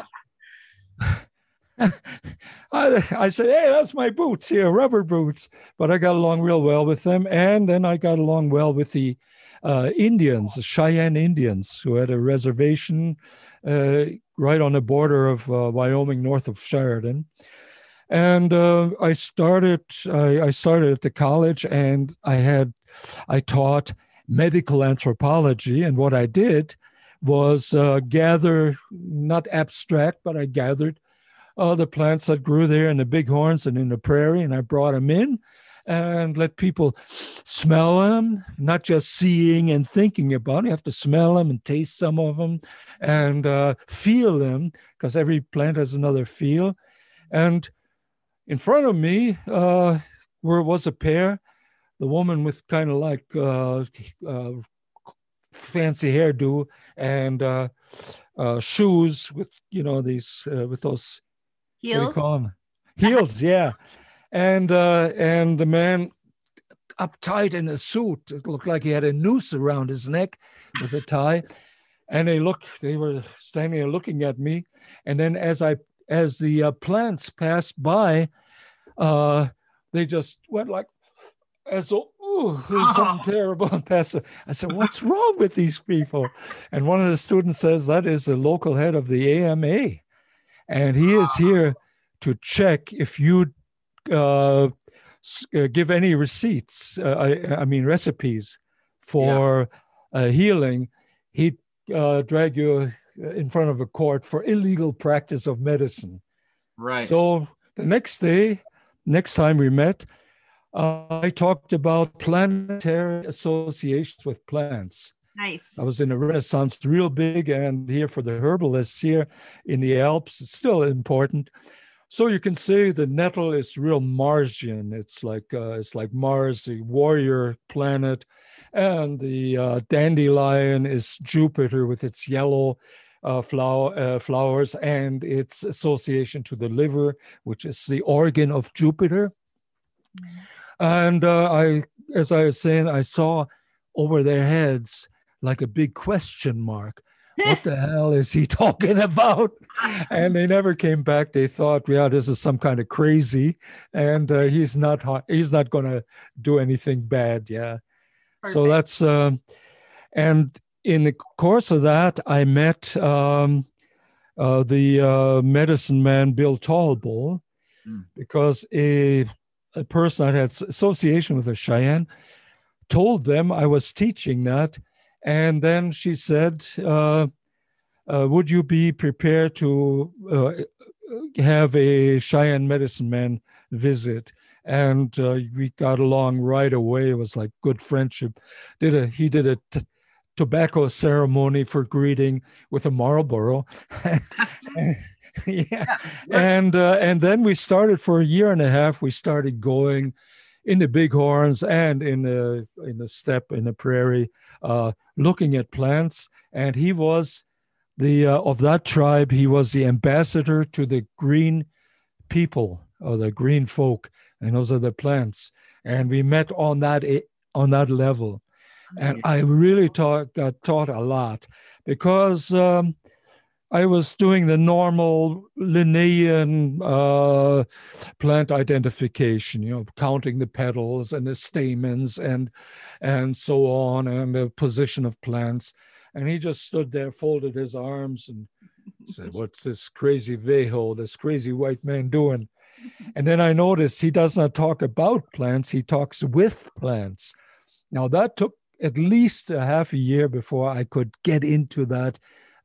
[LAUGHS] I, I said, hey, that's my boots here, rubber boots. But I got along real well with them. And then I got along well with the uh, Indians, Cheyenne Indians, who had a reservation uh, right on the border of uh, Wyoming, north of Sheridan. And uh, I started. I, I started at the college, and I had, I taught medical anthropology. And what I did was uh, gather, not abstract, but I gathered uh, the plants that grew there in the bighorns and in the prairie, and I brought them in and let people smell them, not just seeing and thinking about them. You have to smell them and taste some of them and uh, feel them because every plant has another feel. And in front of me, uh, where was a pair, the woman with kind of like uh, uh, fancy hairdo and uh, uh, shoes with, you know, these, with those heels. Heels, yeah and uh, and the man uptight in a suit. It looked like he had a noose around his neck with a tie. And they looked, they were standing there looking at me. And then as I, as the uh, plants passed by, uh, they just went like, as though, ooh, there's [LAUGHS] something terrible. And I said, what's wrong with these people? And one of the students says, that is the local head of the AMA. And he is here to check if you uh, uh, give any receipts, uh, I, I, mean recipes for yeah. healing, he'd drag you in front of a court for illegal practice of medicine. Right. So the next day, next time we met, uh, I talked about planetary associations with plants. Nice. I was in a Renaissance real big, and here for the herbalists here in the Alps, it's still important. So you can say the nettle is real Marsian. It's like uh, it's like Mars, the warrior planet, and the uh, dandelion is Jupiter with its yellow uh, flower, uh, flowers and its association to the liver, which is the organ of Jupiter. Mm-hmm. And uh, I, as I was saying, I saw over their heads like a big question mark. What the hell is he [LAUGHS] talking about? And they never came back. They thought, yeah, this is some kind of crazy, and uh, he's not he's not going to do anything bad. Yeah. Perfect. So that's um, and in the course of that, I met um, uh, the uh, medicine man Bill Tallbull mm. because a, a person I had association with a Cheyenne told them I was teaching that. And then she said, uh, uh Would you be prepared to uh, have a Cheyenne medicine man visit? And uh, we got along right away. It was like good friendship. Did a he did a t- tobacco ceremony for greeting with a Marlboro. [LAUGHS] yeah. yeah and uh, and then we started for a year and a half. We started going in the bighorns and in the in the steppe in the prairie, uh, looking at plants. And he was the uh, of that tribe. He was the ambassador to the green people or the green folk, and those are the plants. And we met on that on that level and I really taught, got taught a lot because um, I was doing the normal Linnaean uh, plant identification, you know, counting the petals and the stamens and and so on, and the position of plants. And he just stood there, folded his arms, and said, "What's this crazy ve'ho'e, this crazy white man doing?" And then I noticed he does not talk about plants; he talks with plants. Now that took at least a half a year before I could get into that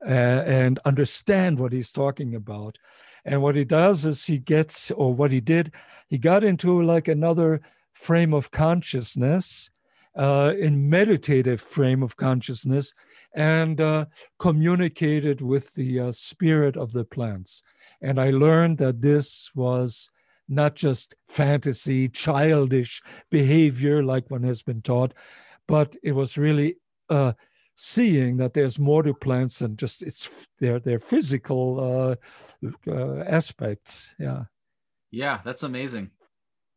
and understand what he's talking about. And what he does is he gets, or what he did, he got into like another frame of consciousness, uh, in meditative frame of consciousness, and uh, communicated with the uh, spirit of the plants. And I learned that this was not just fantasy, childish behavior like one has been taught, but it was really uh, seeing that there's more to plants than just it's their their physical uh, uh, aspects. Yeah. Yeah, that's amazing.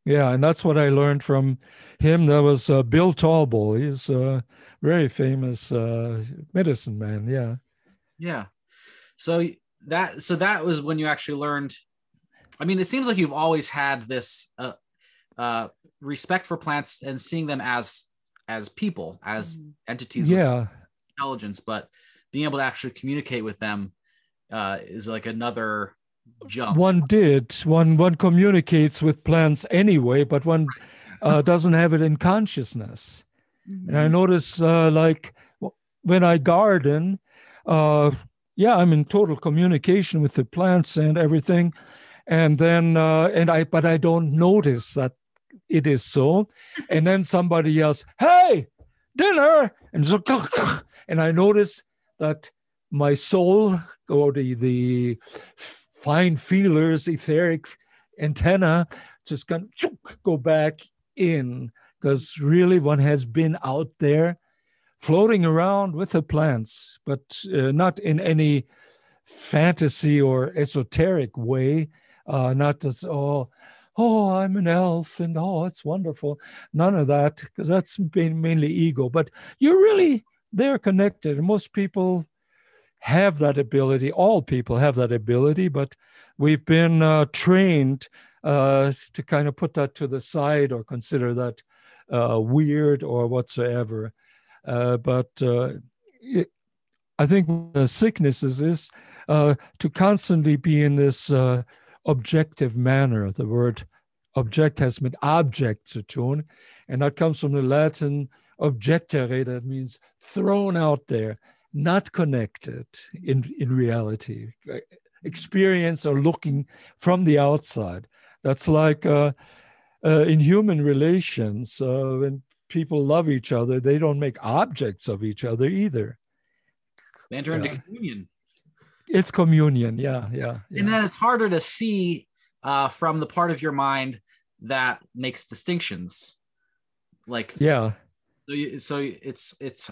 Yeah, and that's what I learned from him. That was uh, Bill Tallbull. He's a very famous uh, medicine man. Yeah. Yeah. So that so that was when you actually learned. I mean, it seems like you've always had this uh, uh, respect for plants and seeing them as as people, as mm-hmm. entities. Yeah. Intelligence, but being able to actually communicate with them uh, is like another jump. One did. One one communicates with plants anyway, but one uh, doesn't have it in consciousness. Mm-hmm. And I mm-hmm. notice, uh, like when I garden, uh, yeah, I'm in total communication with the plants and everything, and then uh, and I but I don't notice that it is so. And then somebody else, Hey, dinner. And so, [LAUGHS] and I notice that my soul or the, the fine feelers, etheric antenna, just can go back in because really one has been out there floating around with the plants, but uh, not in any fantasy or esoteric way. Uh, not just, oh, oh, I'm an elf and oh, it's wonderful. None of that, because that's mainly ego. But you're really, they're connected. Most people have that ability. All people have that ability, but we've been uh, trained uh, to kind of put that to the side or consider that uh, weird or whatsoever. Uh, but uh, it, I think the sicknesses is uh, to constantly be in this objective manner. The word object has been object to tune, and that comes from the Latin objectere, that means thrown out there, not connected in, in reality, experience or looking from the outside. That's like uh, uh, in human relations, uh, when people love each other, they don't make objects of each other either. They enter into communion it's communion. Yeah, yeah, yeah. And then it's harder to see uh, from the part of your mind that makes distinctions. Like yeah. so, you, so it's it's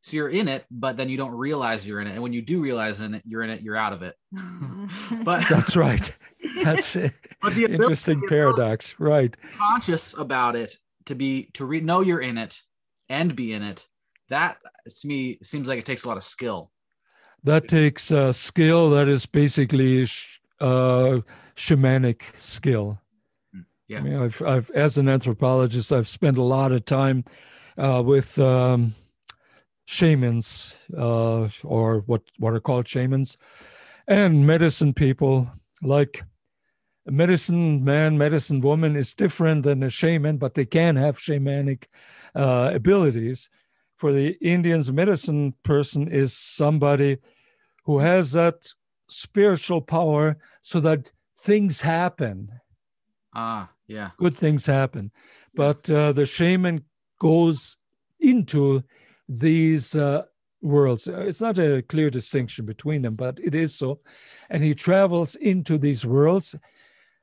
so you're in it but then you don't realize you're in it. And when you do realize in it you're in it you're out of it. But [LAUGHS] that's right. [LAUGHS] That's it. But the interesting paradox. Right. conscious about it to be to re- know you're in it and be in it. That to me seems like it takes a lot of skill. That takes a skill that is basically uh, shamanic skill. Hmm, yeah. I mean, I've, I've, as an anthropologist, I've spent a lot of time uh, with um, shamans, uh, or what, what are called shamans, and medicine people. Like a medicine man, medicine woman is different than a shaman, but they can have shamanic uh, abilities. For the Indians, medicine person is somebody who has that spiritual power so that things happen. Ah, yeah. Good things happen. But uh, the shaman goes into these uh, worlds. It's not a clear distinction between them, but it is so. And he travels into these worlds.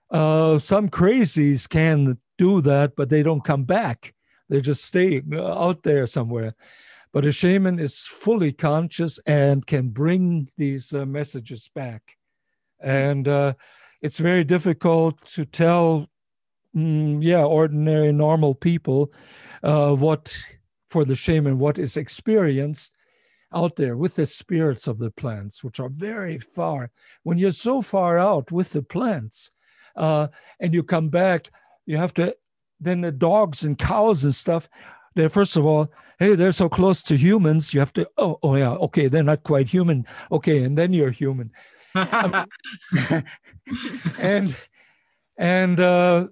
Uh, some crazies can do that, but they don't come back. They just stay uh, out there somewhere. But a shaman is fully conscious and can bring these uh, messages back. And uh, it's very difficult to tell, mm, yeah, ordinary, normal people uh, what, for the shaman, what is experienced out there with the spirits of the plants, which are very far. When you're so far out with the plants uh, and you come back, you have to, then the dogs and cows and stuff they're first of all, hey, they're so close to humans. You have to, oh, oh yeah, okay, they're not quite human. Okay, and then you're human. [LAUGHS] and and uh,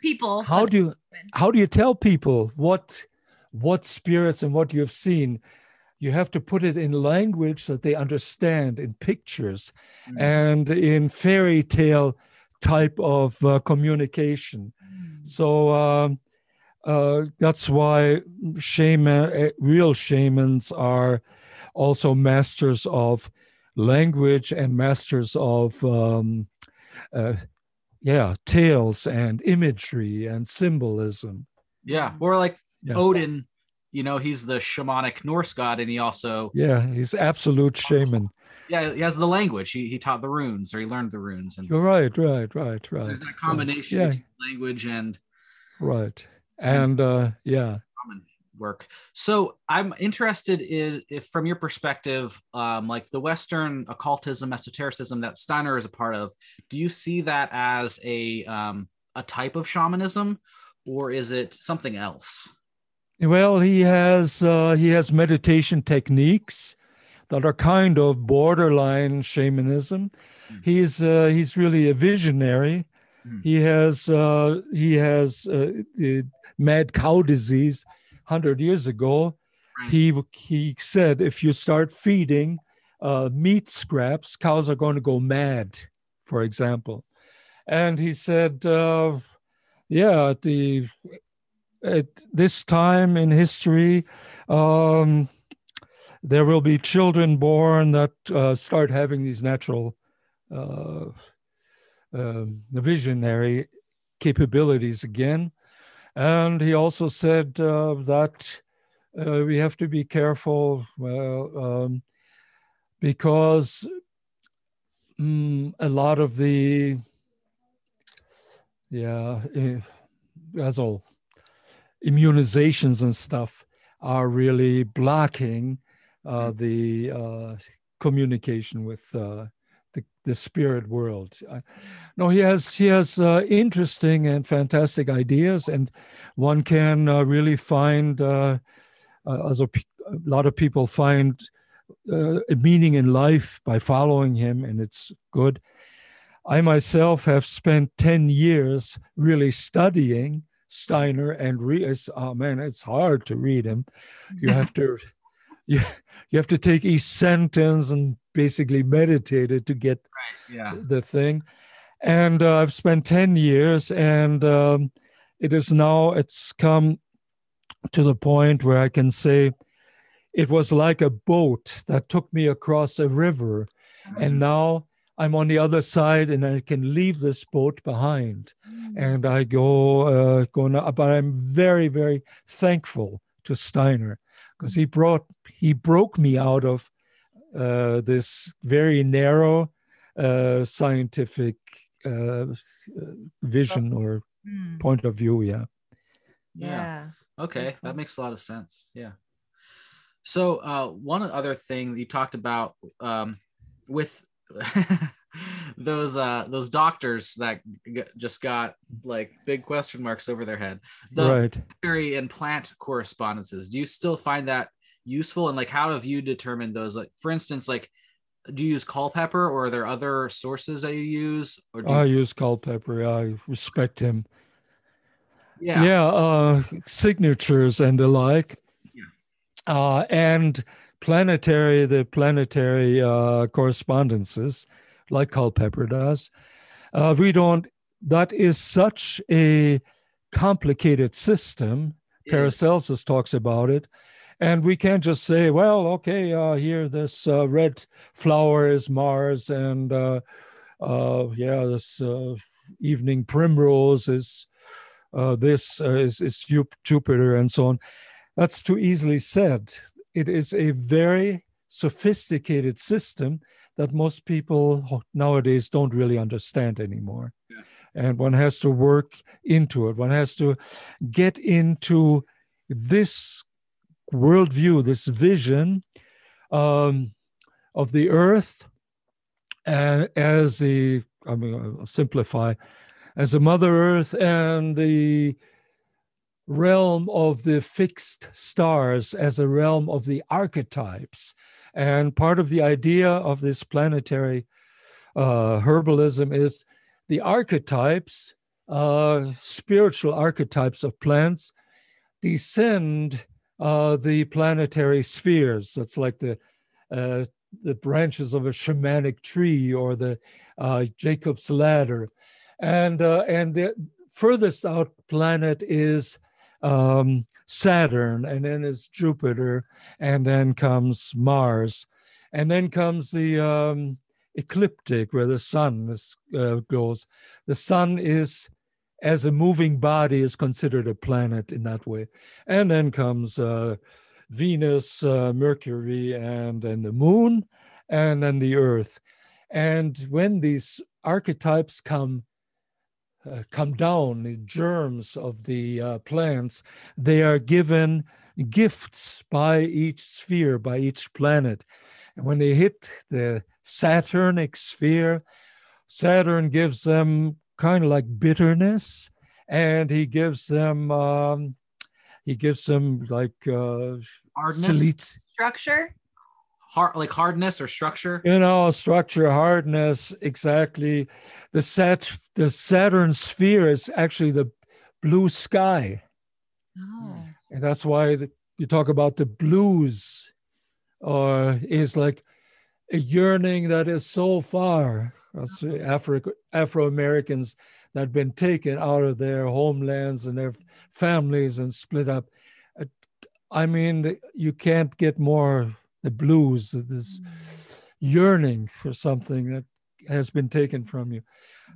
people. How do you how do you tell people what what spirits and what you have seen? You have to put it in language that they understand, in pictures, mm. and in fairy tale type of uh, communication. Mm. So. Um, uh, that's why shaman, eh, real shamans are also masters of language and masters of, um, uh, yeah, tales and imagery and symbolism. Yeah, or like yeah. Odin, you know, he's the shamanic Norse god, and he also yeah, he's absolute shaman. Yeah, he has the language. He, he taught the runes, or he learned the runes. And you're right, right, right, right. There's that combination right. yeah. language and right and uh, yeah common work so i'm interested in if from your perspective um, like the western occultism esotericism that steiner is a part of do you see that as a um, a type of shamanism or is it something else well he has uh, he has meditation techniques that are kind of borderline shamanism mm-hmm. he's uh, he's really a visionary mm-hmm. he has uh, he has uh, the mad cow disease 100 years ago. He, he said if you start feeding uh, meat scraps, cows are going to go mad, for example. And he said, uh, yeah, at, the, at this time in history, um, there will be children born that uh, start having these natural uh, um, visionary capabilities again. And he also said uh, that uh, we have to be careful well, um, because um, a lot of the, yeah, eh, as all immunizations and stuff are really blocking uh, mm. the uh, communication with uh, the, the spirit world. no, he has he has uh, interesting and fantastic ideas, and one can uh, really find, uh, uh as a, a, lot of people find, uh, a meaning in life by following him, and it's good. I myself have spent ten years really studying Steiner and read. Oh man, it's hard to read him. You [LAUGHS] have to. You, you have to take each sentence and basically meditate it to get right, yeah. the thing. And uh, I've spent 10 years and um, it is now, it's come to the point where I can say it was like a boat that took me across a river. Mm-hmm. And now I'm on the other side and I can leave this boat behind. Mm-hmm. And I go, uh, go now, but I'm very, very thankful to Steiner because he brought he broke me out of uh, this very narrow uh, scientific uh, vision or mm. point of view. Yeah. Yeah. Okay, that makes a lot of sense. Yeah. So uh, one other thing you talked about um, with [LAUGHS] [LAUGHS] those uh, those doctors that g- just got like big question marks over their head. The right. and plant correspondences. Do you still find that useful? And like, how have you determined those? Like, for instance, like, do you use Culpeper or are there other sources that you use? Or do I use Culpeper I respect him. Yeah. Yeah. Uh, signatures and the like. Yeah. Uh, and planetary, the planetary uh, correspondences, like Culpeper does. Uh, we don't, that is such a complicated system. Yeah. Paracelsus talks about it. And we can't just say, well, okay, uh, here, this uh, red flower is Mars, and uh, uh yeah, this uh, evening primrose is uh, this is, is Jupiter, and so on. That's too easily said. It is a very sophisticated system that most people nowadays don't really understand anymore. Yeah. And one has to work into it. One has to get into this worldview, this vision um, of the earth uh, as the, I mean, I'll simplify, as the Mother Earth and the realm of the fixed stars as a realm of the archetypes. And part of the idea of this planetary uh, herbalism is the archetypes, uh, spiritual archetypes of plants, descend uh, the planetary spheres. That's like the uh, the branches of a shamanic tree or the uh, Jacob's ladder, and uh, and the furthest out planet is um, Saturn, and then is Jupiter, and then comes Mars, and then comes the um, ecliptic where the sun is, uh, goes. The sun is, as a moving body, is considered a planet in that way, and then comes uh, Venus, uh, Mercury, and then the Moon, and then the Earth. And when these archetypes come uh, come down, the germs of the uh, plants, they are given gifts by each sphere, by each planet. And when they hit the Saturnic sphere, Saturn gives them kind of like bitterness, and he gives them um, he gives them like uh, hardness, structure hard like hardness or structure? You know structure hardness exactly. The set the saturn sphere is actually the blue sky. Oh. and that's why the, you talk about the blues or is like a yearning that is so far. That's uh-huh. Afro Afro Americans that have been taken out of their homelands and their families and split up. I mean, you can't get more the blues, this yearning for something that has been taken from you.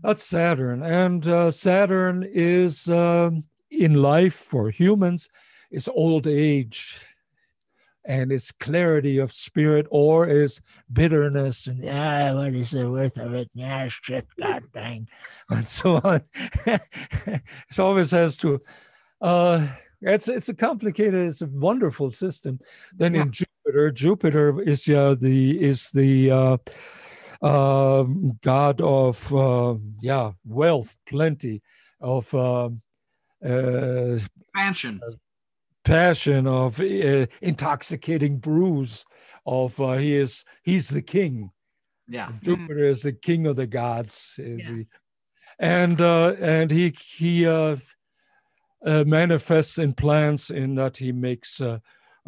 That's Saturn. And uh, Saturn is um, in life for humans, is old age and is clarity of spirit or is bitterness and yeah, what is the worth of it? Yeah, shit, god dang, [LAUGHS] and so on. [LAUGHS] it always has to uh it's it's a complicated, it's a wonderful system. Then yeah. in Jupiter, Jupiter is uh, the is the uh, uh, god of uh, yeah wealth, plenty of um, uh, expansion, passion of uh, intoxicating brews. Of uh, he is he's the king. Yeah, Jupiter mm-hmm. is the king of the gods. Is yeah. he? And uh, and he he uh, uh, manifests in plants in that he makes uh,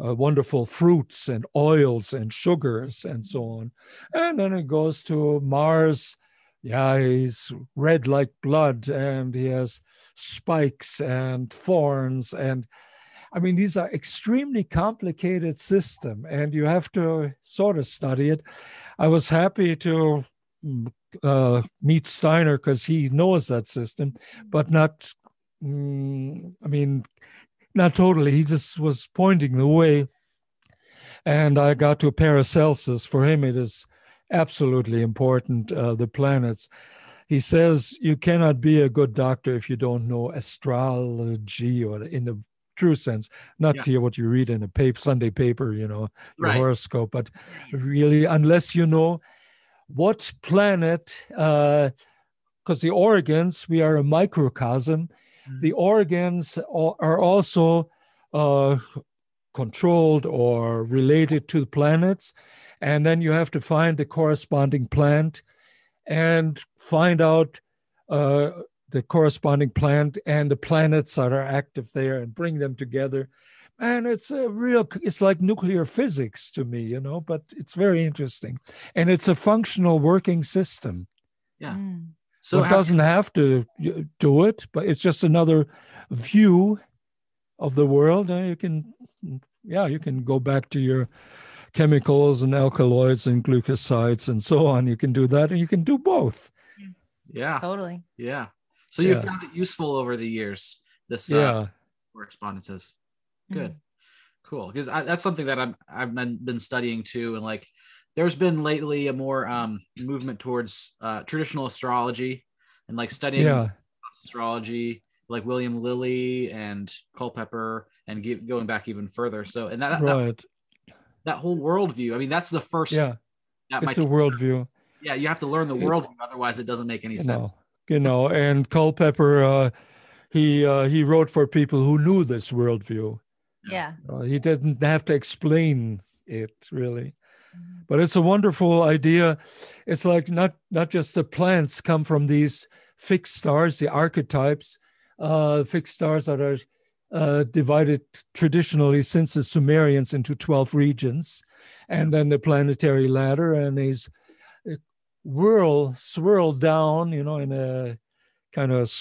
uh, wonderful fruits and oils and sugars and so on. And then it goes to Mars. Yeah, he's red like blood and he has spikes and thorns. And I mean, these are extremely complicated system and you have to sort of study it. I was happy to mm, uh, meet Steiner because he knows that system, but not mm, I mean, not totally. He just was pointing the way. And I got to Paracelsus. For him, it is absolutely important, uh, the planets. He says you cannot be a good doctor if you don't know astrology or in the true sense, not yeah. to what you read in a paper, Sunday paper, you know, your right. horoscope, but really, unless you know what planet, because uh, the organs, we are a microcosm, mm-hmm. the organs are also uh, controlled or related to the planets. And then you have to find the corresponding plant and find out uh, the corresponding plant and the planets that are active there and bring them together. And it's a real, it's like nuclear physics to me, you know, but it's very interesting. And it's a functional working system. Yeah. Mm. So it doesn't have to do it, but it's just another view of the world. You can, yeah, you can go back to your chemicals and alkaloids and glucosides and so on. You can do that, and you can do both. Yeah, totally. Yeah. So you yeah. found it useful over the years. This uh, yeah correspondences. Good, mm-hmm. cool. Because that's something that I'm I've been, been studying too, and like there's been lately a more um, movement towards uh, traditional astrology and like studying yeah. astrology, like William Lilly and Culpeper, and ge- going back even further. So, and that, right. that, that whole worldview. I mean, that's the first. Yeah, it's a worldview. Yeah, you have to learn the worldview, otherwise it doesn't make any you sense. Know, you know, and Culpeper, uh, he uh, he wrote for people who knew this worldview. Yeah, uh, he didn't have to explain it really. But it's a wonderful idea. It's like not not just the plants come from these fixed stars, the archetypes, uh, fixed stars that are uh, divided traditionally since the Sumerians into 12 regions, and then the planetary ladder, and these uh, whirl, swirl down, you know, in a kind of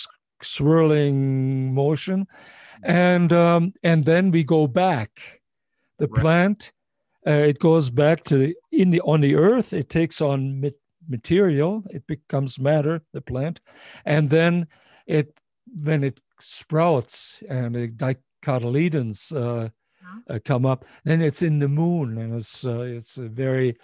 swirling motion. And, um, and then we go back. The right. plant, uh, it goes back to the, in the, on the earth, it takes on material, it becomes matter, the plant, and then it when it sprouts and the dicotyledons uh, uh, come up, then it's in the moon and it's uh, it's very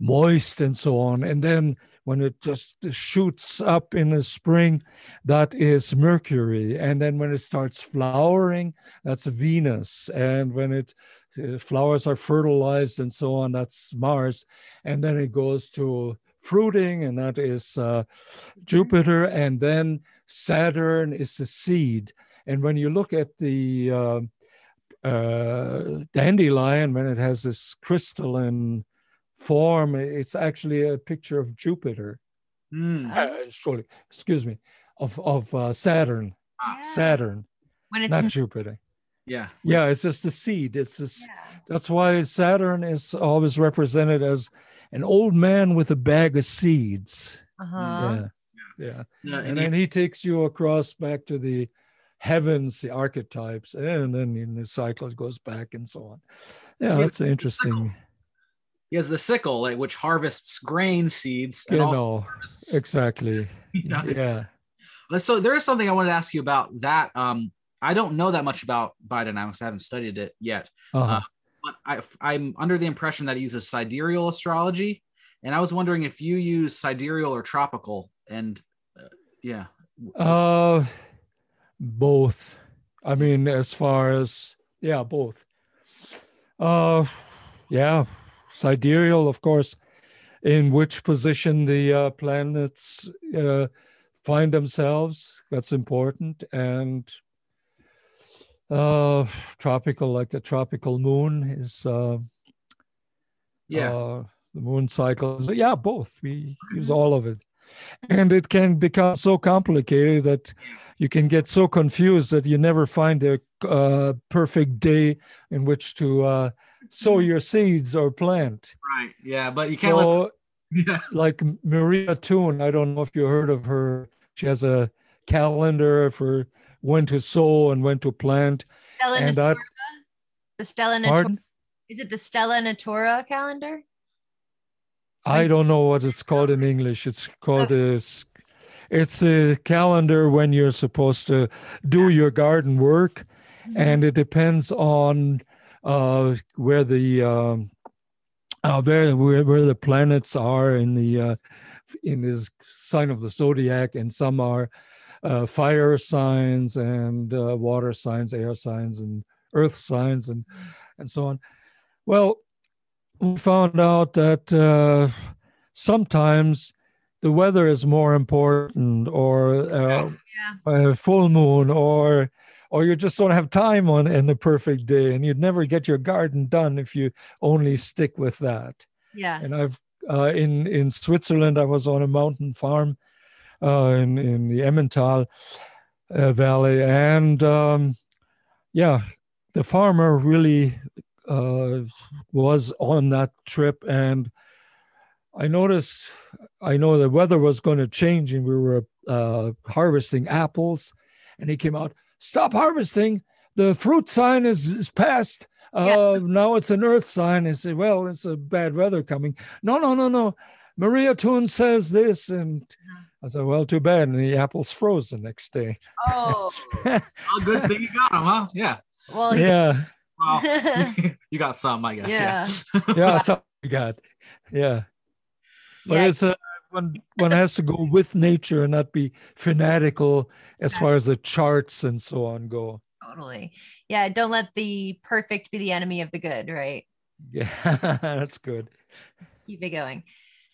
moist and so on. And then when it just shoots up in the spring, that is Mercury. And then when it starts flowering, that's Venus. And when it uh, flowers are fertilized and so on, that's Mars. And then it goes to fruiting, and that is uh, Jupiter, and then Saturn is the seed. And when you look at the uh, uh, dandelion, when it has this crystalline form, it's actually a picture of Jupiter. Mm. surely, excuse me, of of uh, Saturn. Ah. Saturn, when it's not in- Jupiter. Yeah. Yeah, it's just the seed. It's just yeah. that's why Saturn is always represented as an old man with a bag of seeds. Uh-huh. Yeah. Yeah. yeah. And, and then he takes you across back to the heavens, the archetypes, and then in the cycle it goes back and so on. Yeah, that's interesting. He has the sickle, like, which harvests grain seeds. You know, exactly. [LAUGHS] You know? Yeah. So there is something I wanted to ask you about that. Um, I don't know that much about biodynamics. I haven't studied it yet. Uh-huh. Uh, but I, I'm under the impression that he uses sidereal astrology, and I was wondering if you use sidereal or tropical, and uh, yeah. Uh, both. I mean, as far as yeah, both. Uh, yeah, sidereal, of course, in which position the uh, planets uh, find themselves. That's important, and uh, tropical, like the tropical moon is. Uh, yeah. Uh, the moon cycles. Yeah, both. We use all of it. And it can become so complicated that you can get so confused that you never find a uh, perfect day in which to uh, sow your seeds or plant. Right. Yeah, but you can't. So, let... [LAUGHS] yeah. Like Maria Thun, I don't know if you heard of her. She has a calendar for when to sow and when to plant. Stella and Natura? the Stella Natura. Is it the Stella Natura calendar? I don't know what it's [LAUGHS] called in English. It's called a, it's a calendar when you're supposed to do your garden work, mm-hmm. and it depends on uh, where the um, uh, where, where where the planets are in the uh, in this sign of the zodiac, and some are uh, fire signs and uh, water signs, air signs, and earth signs, and and so on. Well, we found out that uh, sometimes the weather is more important, or uh, yeah. a full moon, or or you just don't have time on in the perfect day, and you'd never get your garden done if you only stick with that. Yeah. And I've uh, in in Switzerland, I was on a mountain farm in in the Emmental uh, Valley, and um, yeah, the farmer really uh, was on that trip, and I noticed. I know the weather was going to change, and we were uh, harvesting apples, and he came out. Stop harvesting! The fruit sign is is past. Uh, yeah. Now it's an earth sign. And say, well, it's a bad weather coming. No, no, no, no. Maria Thun says this, and uh-huh. I said, well, too bad. And the apples froze the next day. Oh, [LAUGHS] well, good thing you got them, huh? Yeah. Well, yeah. [LAUGHS] Well, [LAUGHS] you got some, I guess. Yeah. Yeah, yeah some you got. Yeah. But yeah. it's a, one one has to go with nature and not be fanatical as far as the charts and so on go. Totally. Yeah. Don't let the perfect be the enemy of the good, right? Yeah, that's good. Keep it going.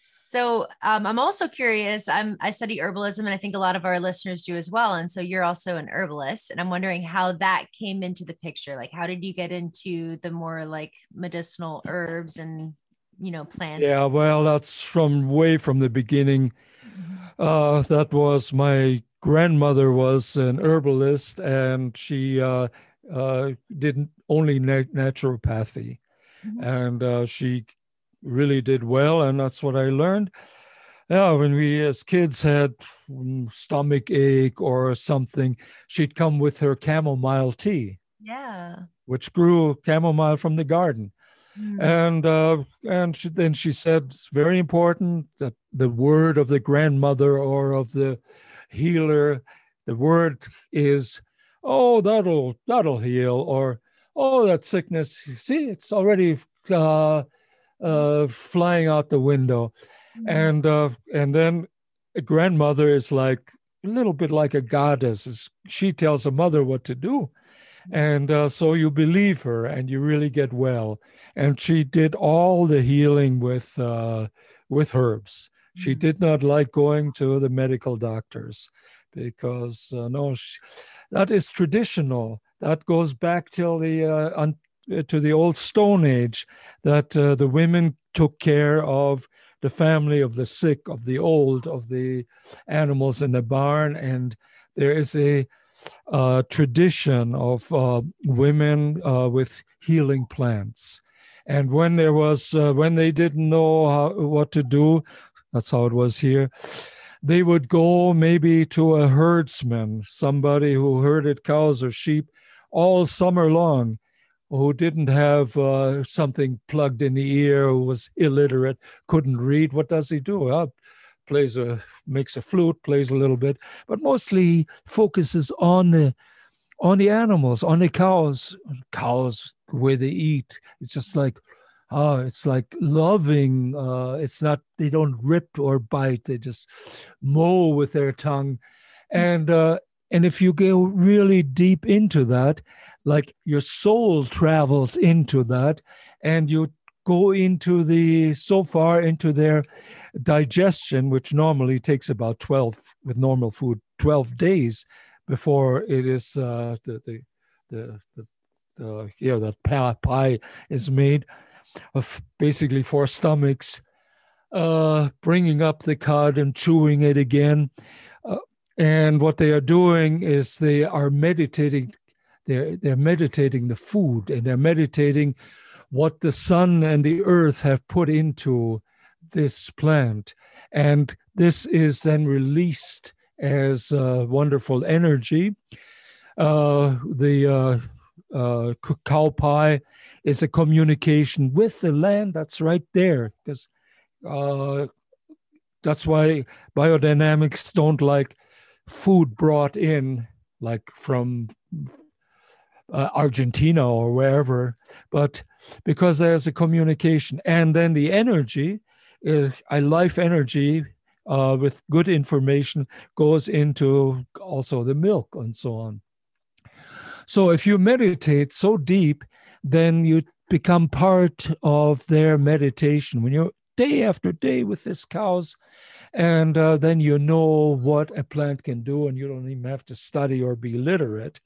So um, I'm also curious. I'm I study herbalism, and I think a lot of our listeners do as well. And so you're also an herbalist, and I'm wondering how that came into the picture. Like, how did you get into the more like medicinal herbs and you know plants? Yeah, well, that's from way from the beginning. Mm-hmm. Uh, that was my grandmother was an herbalist, and she uh, uh, did only nat- naturopathy, mm-hmm. and uh, she really did well, and that's what I learned. Yeah, when we as kids had stomach ache or something, she'd come with her chamomile tea. Yeah. Which grew chamomile from the garden. Mm. And uh, and she, then she said it's very important that the word of the grandmother or of the healer, the word is, oh that'll that'll heal, or oh that sickness. See, it's already uh, uh, flying out the window, mm-hmm. and uh, and then a grandmother is like a little bit like a goddess. She tells a mother what to do, mm-hmm. and uh, so you believe her, and you really get well. And she did all the healing with uh, with herbs. She mm-hmm. did not like going to the medical doctors because uh, no, she, that is traditional. That goes back till the uh, to the old Stone Age that uh, the women took care of the family of the sick, of the old, of the animals in the barn, and there is a uh, tradition of uh, women uh, with healing plants. And when there was, uh, when they didn't know how, what to do, that's how it was here. They would go maybe to a herdsman, somebody who herded cows or sheep all summer long, who didn't have uh, something plugged in the ear, who was illiterate, couldn't read, what does he do? Well, plays a makes a flute, plays a little bit, but mostly focuses on the on the animals, on the cows, cows where they eat. It's just like oh, it's like loving. Uh, it's not they don't rip or bite; they just mow with their tongue, and uh, and if you go really deep into that, like your soul travels into that and you go into the so far into their digestion which normally takes about 12 with normal food 12 days before it is uh, the, the the the the you know the pie is made of basically four stomachs uh, bringing up the cud and chewing it again. Uh, and what they are doing is they are meditating they're, they're meditating the food and they're meditating what the sun and the earth have put into this plant. And this is then released as uh, wonderful energy. Uh, the uh, uh, cow pie is a communication with the land that's right there because uh, that's why biodynamics don't like food brought in like from uh, Argentina or wherever, but because there's a communication. And then the energy is a life energy uh, with good information goes into also the milk and so on. So if you meditate so deep, then you become part of their meditation. When you're day after day with these cows, and uh, then you know what a plant can do, and you don't even have to study or be literate.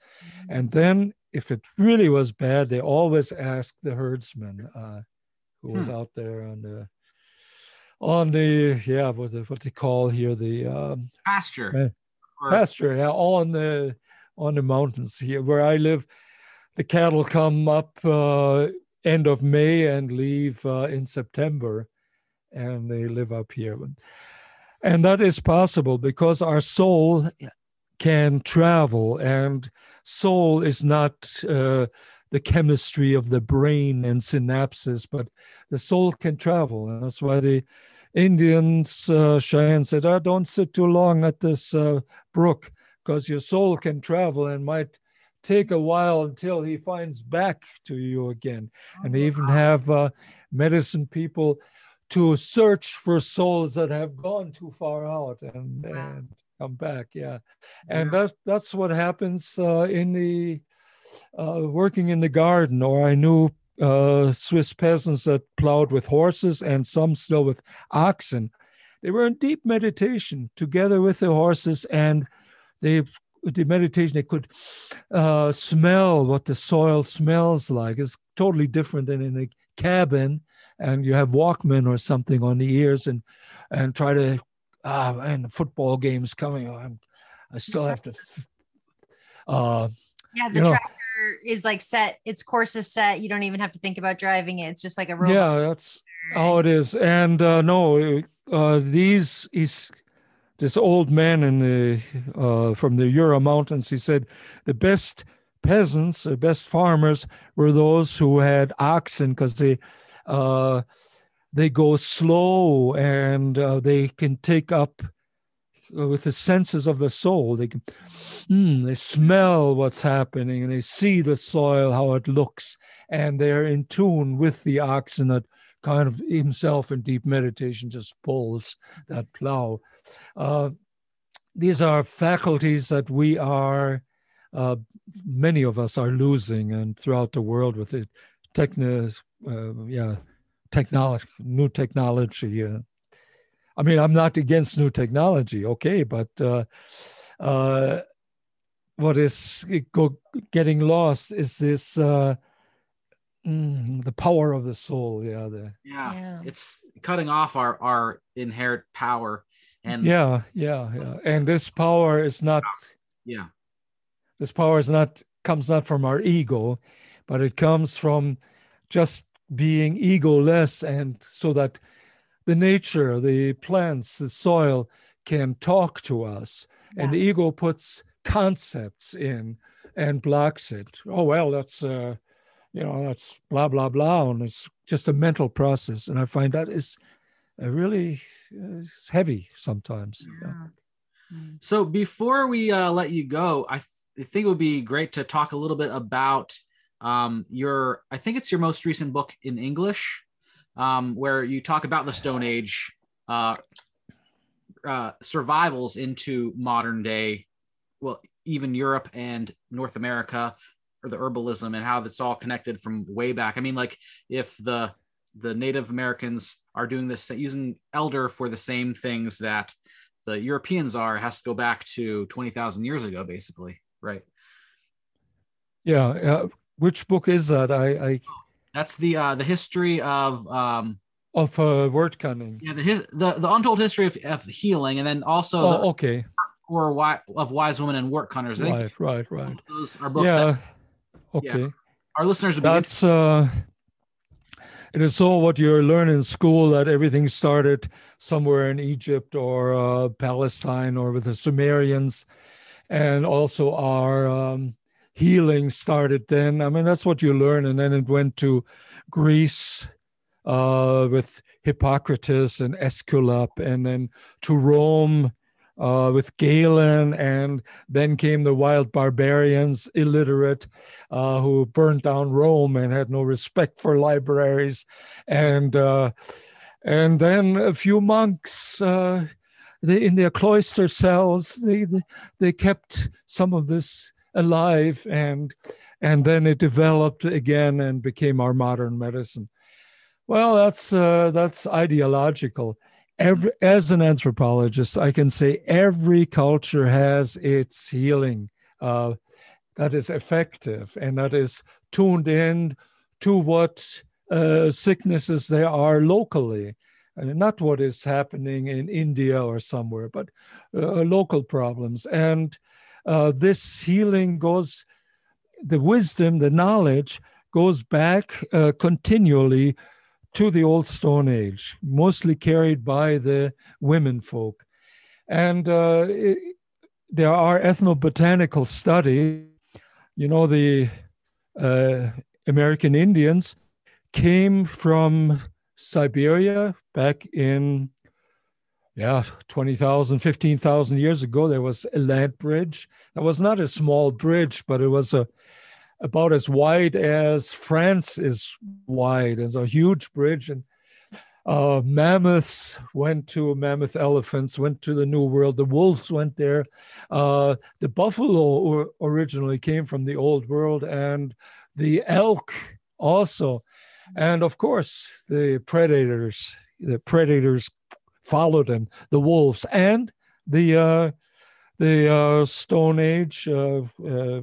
And then, if it really was bad, they always ask the herdsman uh, who hmm. was out there on the on the yeah what the, what they call here the um, pasture uh, pasture yeah all on the on the mountains here where I live. The cattle come up uh, end of May and leave uh, in September, and they live up here. And that is possible because our soul can travel, and soul is not uh, the chemistry of the brain and synapses, but the soul can travel. And that's why the Indians, uh, Cheyenne said, oh, don't sit too long at this uh, brook because your soul can travel and might take a while until he finds back to you again. And they oh, even have uh, medicine people to search for souls that have gone too far out and, and come back. Yeah, and that's that's what happens uh, in the uh, working in the garden. Or I knew uh, Swiss peasants that plowed with horses and some still with oxen. They were in deep meditation together with the horses and they the meditation they could uh, smell what the soil smells like it's totally different than in a cabin and you have walkman or something on the ears and and try to ah and football games coming I'm, i still have to uh yeah the tractor know, is like set its course is set. You don't even have to think about driving it. It's just like a robot. yeah that's how it is. And uh no uh these is this old man in the uh, from the Jura Mountains. He said the best peasants, the best farmers, were those who had oxen because they uh, they go slow and uh, they can take up uh, with the senses of the soul. They can mm, they smell what's happening and they see the soil how it looks and they're in tune with the oxen that kind of himself in deep meditation just pulls that plow. Uh, these are faculties that we are, uh, many of us are losing, and throughout the world with the techno, uh, yeah, technology, new technology. Uh, I mean, I'm not against new technology, okay, but uh, uh, what is go, getting lost is this Mm, the power of the soul, yeah, the, yeah. Yeah. It's cutting off our our inherent power and yeah, yeah, yeah. And this power is not yeah. This power is not comes not from our ego, but it comes from just being egoless and so that the nature, the plants, the soil can talk to us. Yeah. And the ego puts concepts in and blocks it. Oh well, that's uh you know, that's blah, blah, blah. And it's just a mental process. And I find that is really uh, heavy sometimes. Yeah. So before we uh, let you go, I, th- I, think it would be great to talk a little bit about um, your, I think it's your most recent book in English, um, where you talk about the Stone Age uh, uh, survivals into modern day, well, even Europe and North America, or the herbalism and how that's all connected from way back. I mean, like if the the Native Americans are doing this using elder for the same things that the Europeans are, has to go back to twenty thousand years ago, basically, right? Yeah. Uh, which book is that? I, I... that's the uh, the history of um, of uh, word cunning. Yeah, the his, the the untold history of, of healing, and then also oh, the, okay or why of wise women and wortcunners. I right, right, right. Those are books. Yeah. That, Okay. Yeah. Our listeners That's uh it is all what you learn in school that everything started somewhere in Egypt or uh, Palestine or with the Sumerians, and also our um, healing started then. I mean, that's what you learn, and then it went to Greece uh, with Hippocrates and Aesculap, and then to Rome uh, with Galen, and then came the wild barbarians, illiterate, uh, who burned down Rome and had no respect for libraries, and uh, and then a few monks uh, they, in their cloister cells, they, they, they kept some of this alive and and then it developed again and became our modern medicine. Well, that's uh, that's ideological. Every, as an anthropologist, I can say every culture has its healing uh, that is effective and that is tuned in to what uh, sicknesses there are locally, and not what is happening in India or somewhere, but uh, local problems. And uh, this healing goes, the wisdom, the knowledge goes back uh, continually to the old Stone Age, mostly carried by the women folk. And uh, it, there are ethnobotanical studies. You know, the uh, American Indians came from Siberia back in, yeah, 20,000, 15,000 years ago. There was a land bridge. That was not a small bridge, but it was a about as wide as France is wide. It's a huge bridge. And uh, mammoths went to mammoth elephants, went to the New World. The wolves went there. Uh, the buffalo originally came from the Old World, and the elk also. And of course, the predators, the predators followed them, the wolves, and the uh, the uh, Stone Age uh, uh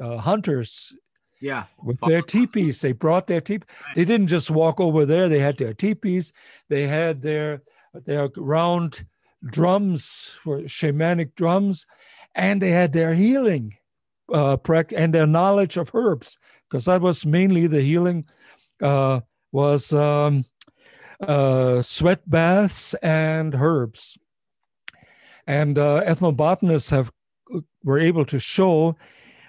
uh, hunters. Yeah. With their teepees. They brought their teepees they didn't just walk over there. They had their teepees. They had their their round drums for shamanic drums. And they had their healing uh, and their knowledge of herbs. Because that was mainly the healing uh, was um, uh, sweat baths and herbs and uh, ethnobotanists have were able to show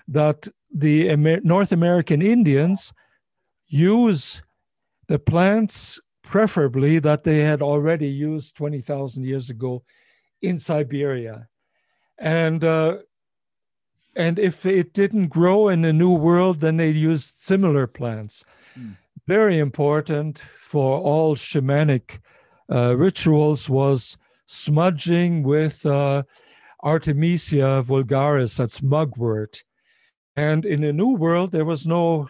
that the Amer- North American Indians use the plants preferably that they had already used 20,000 years ago in Siberia. And uh, and if it didn't grow in the new world, then they used similar plants. Mm. Very important for all shamanic uh, rituals was smudging with uh, Artemisia vulgaris, that's mugwort. And in the New World, there was no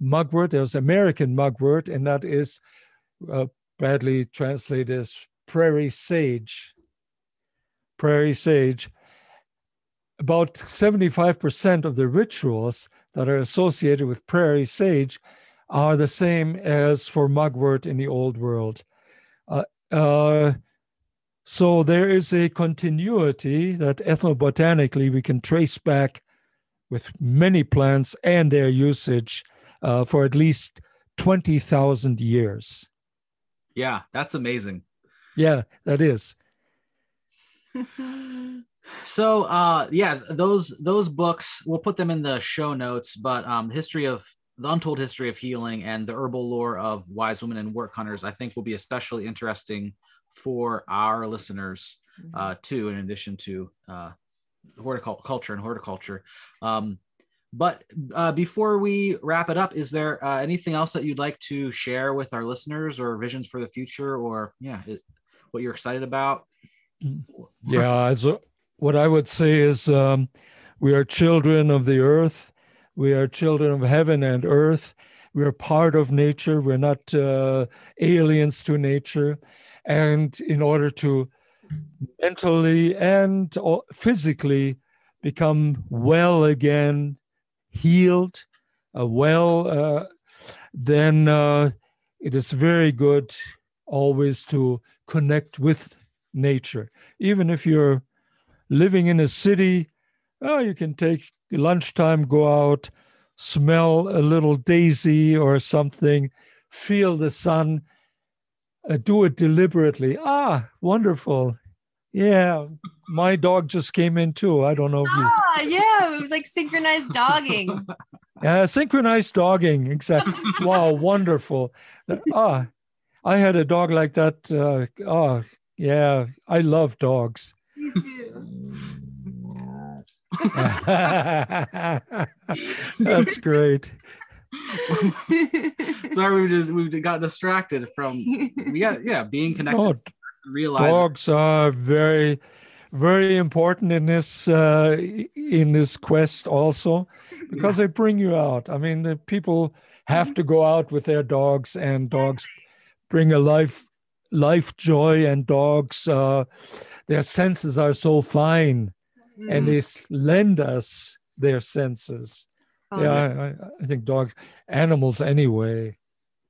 mugwort, there was American mugwort, and that is uh, badly translated as prairie sage. Prairie sage. About 75% of the rituals that are associated with prairie sage are the same as for mugwort in the Old World. Uh, uh, so there is a continuity that ethnobotanically we can trace back with many plants and their usage uh, for at least 20,000 years. Yeah, that's amazing. Yeah, that is. [LAUGHS] so uh yeah those those books we'll put them in the show notes but um the history of the untold history of healing and the herbal lore of wise women and wortcunners i think will be especially interesting for our listeners mm-hmm. uh too in addition to uh horticulture and horticulture. Um, but uh, before we wrap it up, is there uh, anything else that you'd like to share with our listeners or visions for the future or, yeah, it, what you're excited about? Yeah, as a, what I would say is um, we are children of the earth, we are children of heaven and earth. We are part of nature, we're not uh, aliens to nature. And in order to mentally and physically become well again, healed, uh, well, uh, then uh, it is very good always to connect with nature. Even if you're living in a city, oh, you can take lunchtime, go out, smell a little daisy or something, feel the sun, uh, do it deliberately. Ah, wonderful. Yeah, my dog just came in too. I don't know if he's. Ah, yeah, it was like synchronized dogging. [LAUGHS] yeah, synchronized dogging. Exactly. wow, wonderful. Ah, I had a dog like that. Uh, oh, yeah, I love dogs. You too. [LAUGHS] That's great. [LAUGHS] Sorry, we just we got distracted from yeah yeah being connected. realize dogs are very very important in this uh, in this quest also because yeah. they bring you out i mean the people have to go out with their dogs and dogs bring a life life joy and dogs uh, their senses are so fine mm. and they lend us their senses oh, yeah, I, I think dogs animals anyway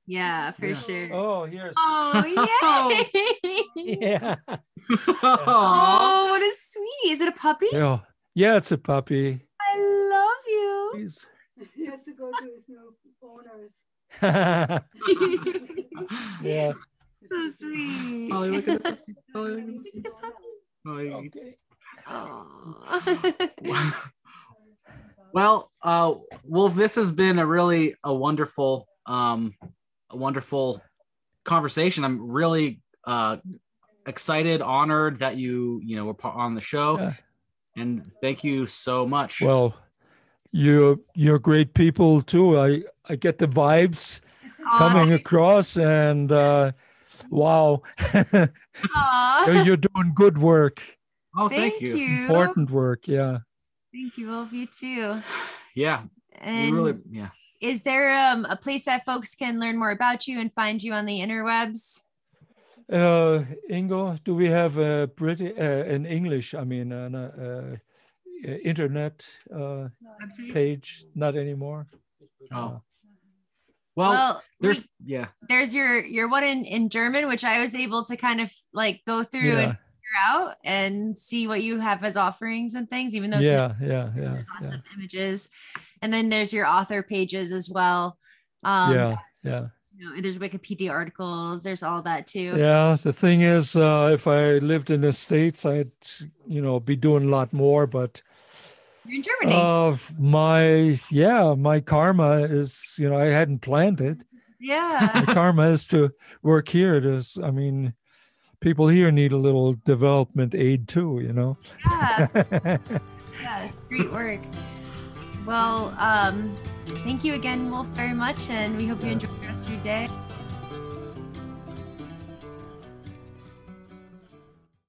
yeah, for yeah. sure. Oh, here's. Oh, [LAUGHS] yay! yeah. [LAUGHS] oh, what a sweetie! Is it a puppy? Yeah, yeah, it's a puppy. I love you. He's... He has to go to his new owners. [LAUGHS] yeah. So sweet. Ollie, look at the puppy. Ollie, okay. Oh. [LAUGHS] well, uh, well, this has been a really a wonderful um a wonderful conversation. I'm really uh, excited, honored that you you know were on the show, yeah. and thank you so much. Well, you're you're great people too. I I get the vibes coming across, and uh, wow, [LAUGHS] you're doing good work. Oh, thank, thank you. you. Important work, yeah. Thank you, all of You too. [SIGHS] Yeah. And really, yeah is there um, a place that folks can learn more about you and find you on the interwebs? Uh, Ingo, do we have a British, uh, an English, I mean, an uh, uh, internet uh, page? Not anymore. Oh. Uh, well, well, there's we, yeah. There's your your one in in German, which I was able to kind of like go through yeah. and figure out and see what you have as offerings and things. Even though yeah, yeah, yeah, there's lots yeah. of images, and then there's your author pages as well. Um, yeah, yeah. You know, there's Wikipedia articles. There's all that too. Yeah, the thing is, uh, if I lived in the states, I'd you know be doing a lot more. But you're in Germany. Uh, my yeah, my karma is you know I hadn't planned it. [LAUGHS] Yeah, my karma is to work here. There's, I mean, people here need a little development aid too. You know. [LAUGHS] Yeah. yeah, it's great work. Well, um, thank you again, Wolf, very much, and we hope you enjoy the rest of your day.